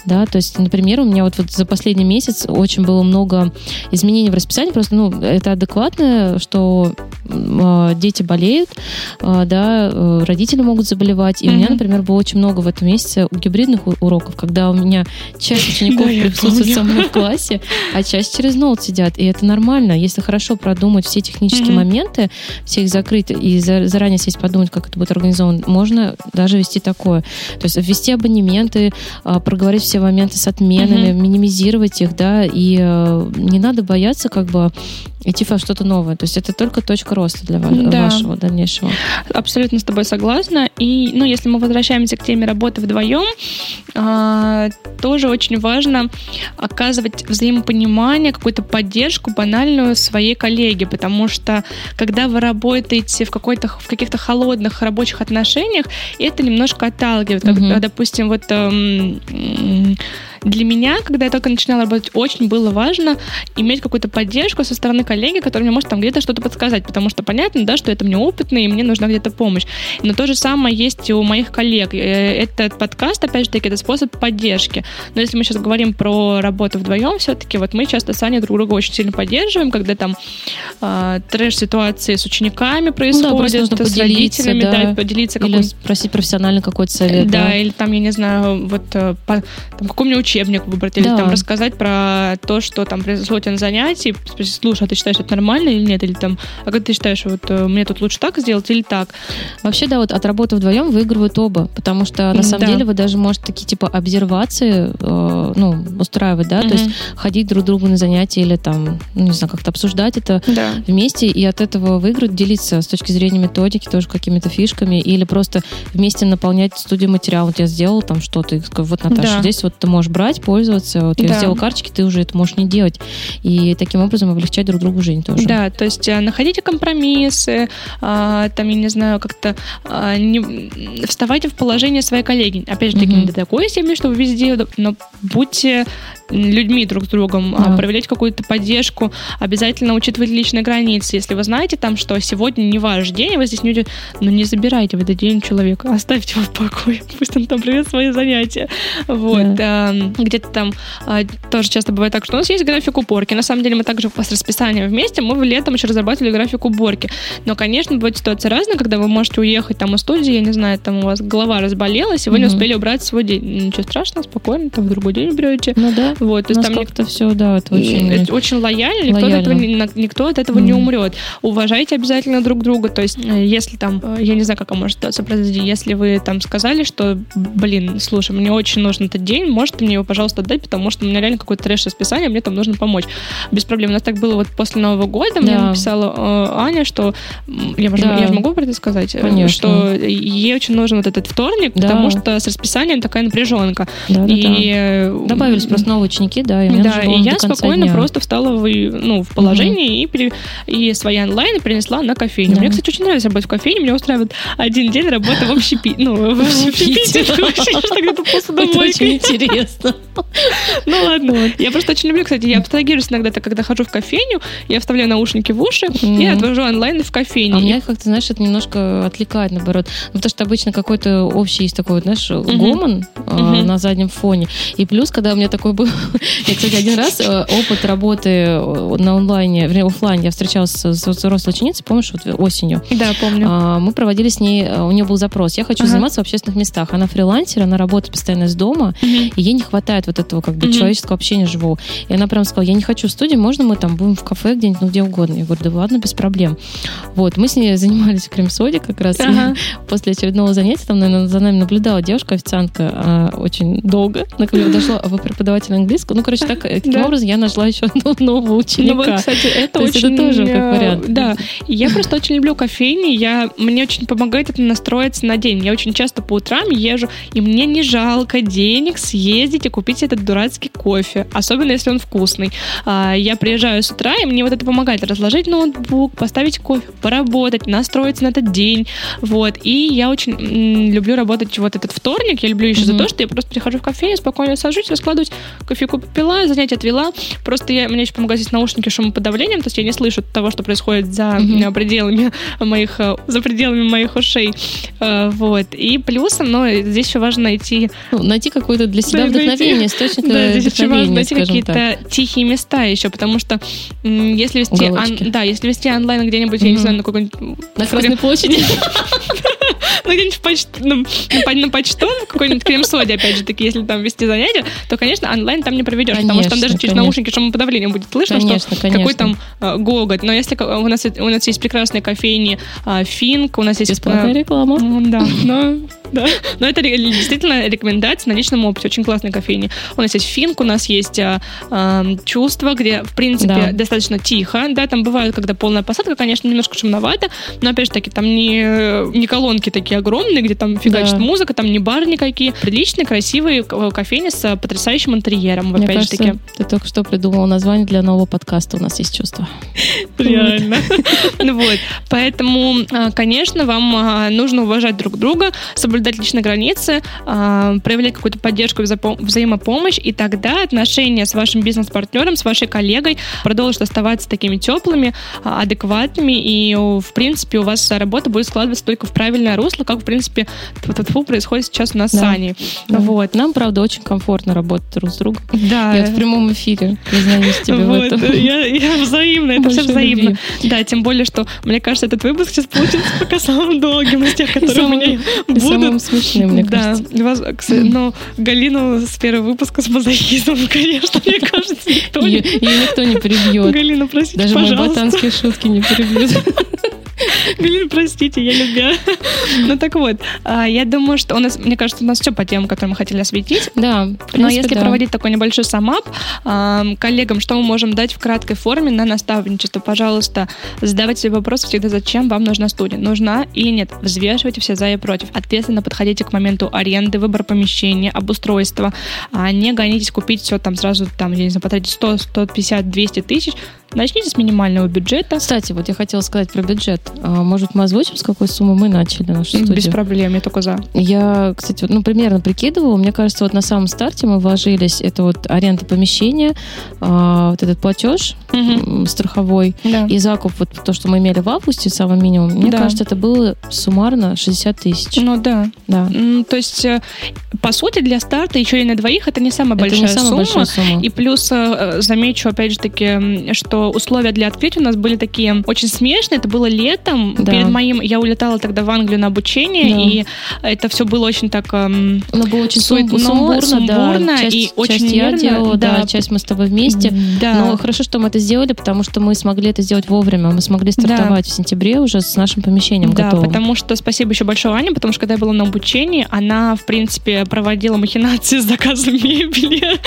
да, то есть, например, у меня вот, вот за последний месяц очень было много изменений в расписании, просто, ну, это адекватно, что э, дети болеют, э, да, э, родители могут заболевать, и mm-hmm. у меня, например, было очень много в этом месяце гибридных уроков, когда у меня часть [laughs] учеников присутствует со мной в [laughs] классе, а часть через ноут сидят, и это нормально, если хорошо продумать все технические моменты, все их закрыть и заранее сесть подумать, как это будет организовано, можно даже вести такое. То есть ввести абонемент абонементы, а, проговорить все моменты с отменами, угу. минимизировать их, да, и э, не надо бояться как бы идти во что-то новое. То есть это только точка роста для да. вашего дальнейшего. Абсолютно с тобой согласна. И, ну, если мы возвращаемся к теме работы вдвоем, а, тоже очень важно оказывать взаимопонимание, какую-то поддержку банальную своей коллеге, потому что когда вы работаете в, какой-то, в каких-то холодных рабочих отношениях, это немножко отталкивает. Угу. допустим, вот эм, для меня, когда я только начинала работать, очень было важно иметь какую-то поддержку со стороны коллеги, который мне может там где-то что-то подсказать, потому что понятно, да, что это мне опытный, и мне нужна где-то помощь. Но то же самое есть и у моих коллег. Э, этот подкаст, опять же таки, это способ поддержки. Но если мы сейчас говорим про работу вдвоем, все-таки вот мы часто с Аней друг друга очень сильно поддерживаем, когда там э, трэш-ситуации с учениками происходят, ну, да, с родителями, да, да, поделиться или спросить профессионально какой-то совет. Да, да, или там, я не знаю, вот э, по, там, какой мне учебник выбрать, или да. там рассказать про то, что там произошло у тебя на занятии, спросить, слушай, а ты считаешь, это нормально или нет, или там, а как ты считаешь, вот э, мне тут лучше так сделать или так? Вообще, да, вот от работы вдвоем выигрывают оба, потому что на самом да. деле вы даже можете такие типа обсервации, э, ну, устраивать, да, mm-hmm. то есть ходить друг к другу на занятия или там, ну, не знаю, как-то обсуждать это да. вместе и от этого выиграть, делиться с точки зрения методики тоже какими-то фишками или просто вместе наполнять студию материал. Вот я сделал там что-то, и вот, Наташа, да. здесь вот ты можешь брать, пользоваться, вот я да. сделал карточки, ты уже это можешь не делать. И таким образом облегчать друг другу жизнь тоже. Да, то есть э, находите компромиссы, а, там, я не знаю, как-то а, не, вставайте в положение своей коллеги. Опять же, таки, mm-hmm. не до такой степени, чтобы везде, но будьте людьми друг с другом, да. проявлять какую-то поддержку, обязательно учитывать личные границы. Если вы знаете там, что сегодня не ваш день, вы здесь не уйдете, ну не забирайте в этот день человека, оставьте его в покое, [laughs] пусть он там проведет свои занятия. Вот. Да. Где-то там а, тоже часто бывает так, что у нас есть график уборки. На самом деле мы также с расписанием вместе, мы летом еще разрабатывали график уборки. Но, конечно, бывают ситуации разные, когда вы можете уехать там из студии, я не знаю, там у вас голова разболелась, и вы mm не успели убрать свой день. Ничего страшного, спокойно, там в другой день уберете. Ну да. Вот, то есть там как-то все, да, это очень... Это очень лояльно, никто, лояльно. От этого, никто от этого mm. не умрет. Уважайте обязательно друг друга, то есть э, если там, э, я не знаю, как может ситуация произойти, если вы там сказали, что, блин, слушай, мне очень нужен этот день, можете мне его, пожалуйста, отдать, потому что у меня реально какое-то трэш-расписание, мне там нужно помочь. Без проблем. У нас так было вот после Нового года, да. мне написала э, Аня, что я, да. я же могу про это сказать, э, Конечно. что ей очень нужен вот этот вторник, да. потому что с расписанием такая напряженка. Да, и да. Добавились просто новые ученики, да, и, да, и я спокойно дня. просто встала в, ну, в положение угу. и, и свои онлайн принесла на кофейню. Да. Мне, кстати, очень нравится работать в кофейне, мне устраивает один день работы [laughs] в общепите. Ну, в общепите. [laughs] Это очень интересно. [laughs] Ну ладно. Я просто очень люблю, кстати, я абстрагируюсь иногда, когда хожу в кофейню, я вставляю наушники в уши и отвожу онлайн в кофейне. А меня как-то, знаешь, это немножко отвлекает, наоборот. Ну, потому что обычно какой-то общий есть такой, знаешь, гомон на заднем фоне. И плюс, когда у меня такой был [laughs] я, кстати, один раз э, опыт работы э, на онлайне, вернее, офлайн, я встречалась с взрослой ученицей, помнишь, вот осенью. Да, помню. А, мы проводили с ней, э, у нее был запрос, я хочу ага. заниматься в общественных местах. Она фрилансер, она работает постоянно из дома, угу. и ей не хватает вот этого как бы угу. человеческого общения живого. И она прям сказала, я не хочу в студии, можно мы там будем в кафе где-нибудь, ну где угодно. Я говорю, да ладно, без проблем. Вот, мы с ней занимались в крем-соде как раз. Ага. [laughs] После очередного занятия, там, наверное, за нами наблюдала девушка-официантка а, очень долго. Она подошла, а вы преподаватель английского? Ну, короче, так, таким да. образом я нашла еще одного [laughs] нового ученика. Ну, вот, кстати, это То очень... это тоже как вариант. Да. Я просто очень люблю кофейни. Я, мне очень помогает это настроиться на день. Я очень часто по утрам езжу, и мне не жалко денег съездить и купить этот дурацкий кофе. Особенно, если он вкусный. А, я приезжаю с утра, и мне вот это помогает разложить ноутбук, поставить кофе, поработать, настроиться на этот день. Вот. И я очень люблю работать вот этот вторник. Я люблю еще mm-hmm. за то, что я просто прихожу в кофейню, спокойно сажусь, раскладываюсь, кофейку попила, занятие отвела. Просто я, мне еще помогают здесь наушники шумоподавлением, то есть я не слышу того, что происходит за mm-hmm. пределами [laughs] моих, э, за пределами моих ушей. Э, вот. И плюсом, но здесь еще важно найти... Ну, найти какое-то для себя да, вдохновение, найти, источник Да, здесь очень важно найти какие-то тихие места еще, потому что если вести... Ан, да, если вести онлайн где-нибудь, mm-hmm. я не знаю, на какой-нибудь... На Красной [laughs] площади? [laughs] ну, где-нибудь почт, ну, на почту, какой-нибудь крем-соде, опять же таки, если там вести занятия, то, конечно, онлайн там не проведешь, потому что там даже через наушники шумоподавление будет слышно, что какой там э, гогот. Но если у нас, у нас есть прекрасные кофейни э, Финк, у нас есть... Бесплатная э, реклама. Да, но да. Но это действительно рекомендация на личном опыте. Очень классная кофейня. У нас есть финк, у нас есть а, а, чувство, где, в принципе, да. достаточно тихо. Да, там бывает, когда полная посадка, конечно, немножко шумновато, но, опять же таки, там не, не колонки такие огромные, где там фигачит да. музыка, там не бар никакие. Приличные, красивые кофейни с потрясающим интерьером, Мне опять кажется, же таки. Ты только что придумал название для нового подкаста «У нас есть чувство». Реально. [laughs] Вот. Поэтому, а, конечно, вам нужно уважать друг друга, соблюдать соблюдать личные границы, а, проявлять какую-то поддержку, взаимопомощь, и тогда отношения с вашим бизнес-партнером, с вашей коллегой продолжат оставаться такими теплыми, а, адекватными, и, в принципе, у вас работа будет складываться только в правильное русло, как, в принципе, тфу происходит сейчас у нас да. с Аней. Да. Вот. Нам, правда, очень комфортно работать друг с другом. Да. Я в прямом эфире признаюсь тебе вот, в этом. [laughs] Я, я взаимно, это все взаимно. Любви. Да, тем более, что, мне кажется, этот выпуск сейчас получится пока [laughs] самым долгим из тех, которые у меня будут. Самым смешным, мне кажется. Да, но Галину с первого выпуска с мазохизмом, [laughs] конечно, мне кажется, никто Ее никто не перебьет. Галина, простите, Даже мои ботанские шутки не перебьют. [laughs] Галина, простите, я любя. [laughs] Ну так вот, а, я думаю, что у нас, мне кажется, у нас все по темам, которые мы хотели осветить. Да. Принципе, Но если да. проводить такой небольшой самап, коллегам, что мы можем дать в краткой форме на наставничество, пожалуйста, задавайте себе вопрос всегда, зачем вам нужна студия, нужна или нет. Взвешивайте все за и против. Ответственно подходите к моменту аренды, выбора помещения, обустройства. А не гонитесь купить все там сразу, там, я не знаю, потратить 100, 150, 200 тысяч. Начните с минимального бюджета. Кстати, вот я хотела сказать про бюджет. А, может, мы озвучим, с какой суммы мы начали нашу студию? Без проблем, я только за. Я, кстати, ну, примерно прикидывала. Мне кажется, вот на самом старте мы вложились, это вот аренда помещения, а, вот этот платеж угу. страховой да. и закуп, вот то, что мы имели в августе, самый минимум. Мне да. кажется, это было суммарно 60 тысяч. Ну да. Да. То есть, э, по сути, для старта еще и на двоих это не самая, большая, не самая сумма. большая сумма. И плюс э, замечу, опять же таки, что условия для открытия у нас были такие очень смешные. Это было летом. Да. Перед моим... Я улетала тогда в Англию на обучение, да. и это все было очень так... Эм, Оно было очень суетно, сумбурно, сумбурно да. часть, и очень часть нервно. я делала, да. да, часть мы с тобой вместе. Да. Но хорошо, что мы это сделали, потому что мы смогли это сделать вовремя. Мы смогли стартовать да. в сентябре уже с нашим помещением да, готовым. потому что спасибо еще большое Ане, потому что когда я была на обучении, она, в принципе, проводила махинации с заказом мебели.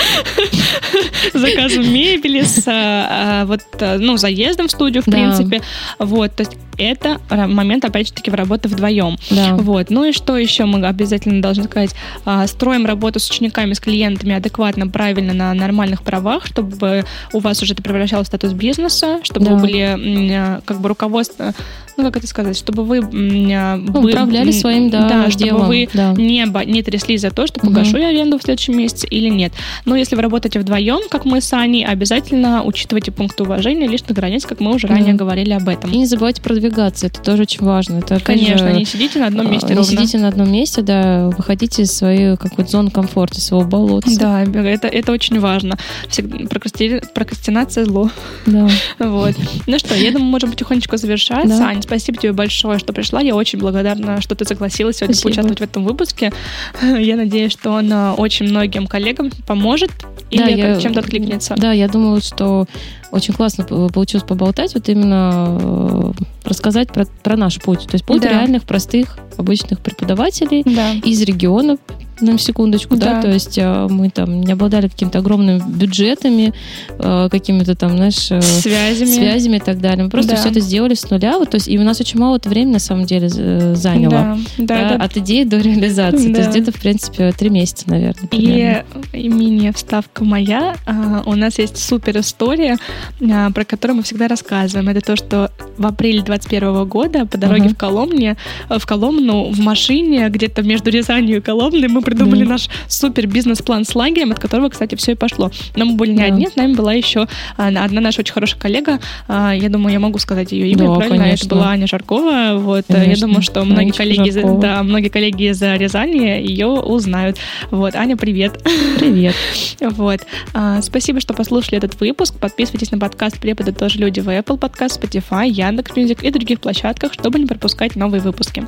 [laughs] Заказом мебели, с а, вот, ну, заездом в студию, в принципе. Вот, то есть это момент, опять же таки, в работе вдвоем. Да. Вот. Ну и что еще мы обязательно должны сказать? А, строим работу с учениками, с клиентами адекватно, правильно, на нормальных правах, чтобы у вас уже это превращалось в статус бизнеса, чтобы да. вы были как бы руководство ну как это сказать, чтобы вы ну, управляли своим да, да чтобы делом, вы да. не, не тряслись за то, что погашу угу. я аренду в следующем месяце или нет. Но если вы работаете вдвоем, как мы с Аней, обязательно учитывайте пункты уважения личных границ, как мы уже да. ранее говорили об этом. И не забывайте продвигаться, это тоже очень важно. Это, Конечно, же, не сидите на одном месте Не ровно. сидите на одном месте, да, выходите из своей какой-то зоны комфорта, своего болота. Да, это, это очень важно. Всегда, прокрасти... Прокрастинация зло. Да. [laughs] Вот. Ну что, я думаю, можем потихонечку завершать. Да. Аня, спасибо тебе большое, что пришла. Я очень благодарна, что ты согласилась сегодня Спасибо. поучаствовать в этом выпуске. [laughs] Я надеюсь, что он э, очень многим коллегам поможет или да, чем-то откликнется. Да, я думаю, что очень классно получилось поболтать, вот именно э, рассказать про, про наш путь. То есть путь да. реальных, простых, обычных преподавателей да. из регионов, на секундочку, да. да, то есть э, мы там не обладали какими-то огромными бюджетами, э, какими-то там, знаешь, э, связями. связями и так далее. Мы просто да. все это сделали с нуля, вот, то есть и у нас очень мало это времени на самом деле заняло. Да, да, да, От идеи до реализации, да. то есть где-то, в принципе, три месяца, наверное. Примерно. И, и мини-вставка моя, а, у нас есть супер история, а, про которую мы всегда рассказываем. Это то, что в апреле 21 года по дороге uh-huh. в Коломне, в Коломну в машине где-то между Рязанью и Коломной мы придумали да. наш супер бизнес-план с лагерем, от которого, кстати, все и пошло. Но мы были не да. одни, с нами была еще а, одна наша очень хорошая коллега. А, я думаю, я могу сказать ее имя, да, правильно? Конечно. Это была Аня Жаркова. Вот, конечно. я думаю, что многие коллеги, да, многие коллеги из Рязани ее узнают. Вот, Аня, привет. Привет. [laughs] Вот. А, спасибо, что послушали этот выпуск. Подписывайтесь на подкаст «Преподы тоже люди» в Apple Podcast, Spotify, Яндекс.Music и других площадках, чтобы не пропускать новые выпуски.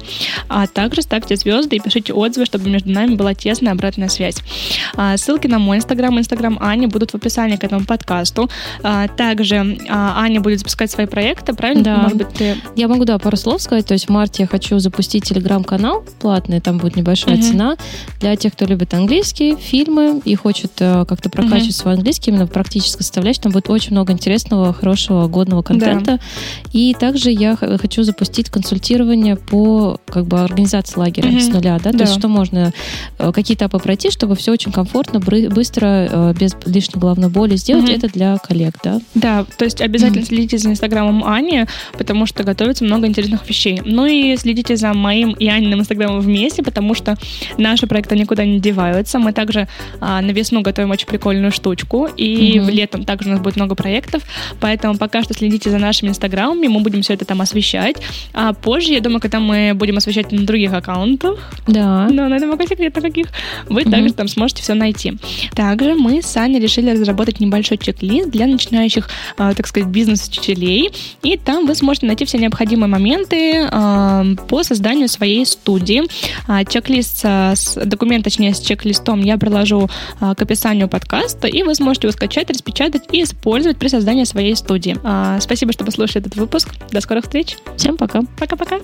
А также ставьте звезды и пишите отзывы, чтобы между нами была была тесная обратная связь. А, ссылки на мой инстаграм, инстаграм Ани будут в описании к этому подкасту. А, также а, Аня будет запускать свои проекты, правильно? Да. Может быть, ты... Я могу, да, пару слов сказать. То есть в марте я хочу запустить телеграм-канал платный, там будет небольшая угу. цена для тех, кто любит английский, фильмы и хочет э, как-то прокачивать угу. свой английский именно в практической составляющей. Там будет очень много интересного, хорошего, годного контента. Да. И также я хочу запустить консультирование по как бы организации лагеря угу. с нуля, да, то да. есть что можно э, какие этапы пройти, чтобы все очень комфортно, быстро, э, без лишней головной боли сделать. Mm-hmm. Это для коллег, да? Да, то есть обязательно следите за инстаграмом Ани, потому что готовится много интересных вещей. Ну и следите за моим и Аниным инстаграмом вместе, потому что наши проекты никуда не деваются. Мы также а, на весну готовим очень прикольную штучку, и в летом также у нас будет много проектов, поэтому пока что следите за нашими инстаграмами, мы будем все это там освещать. А позже, я думаю, когда мы будем освещать на других аккаунтах, да. но на этом пока секрет каких, вы mm-hmm. также там сможете все найти. Также мы с Аней решили разработать небольшой чек-лист для начинающих, а, так сказать, бизнес-учителей, и там вы сможете найти все необходимые моменты а, по созданию своей студии. А, чек-лист, документ, точнее, с чек-листом я приложу к описанию подкаста, и вы сможете его скачать, распечатать и использовать при создании своей студии. Спасибо, что послушали этот выпуск. До скорых встреч. Всем пока. Пока-пока.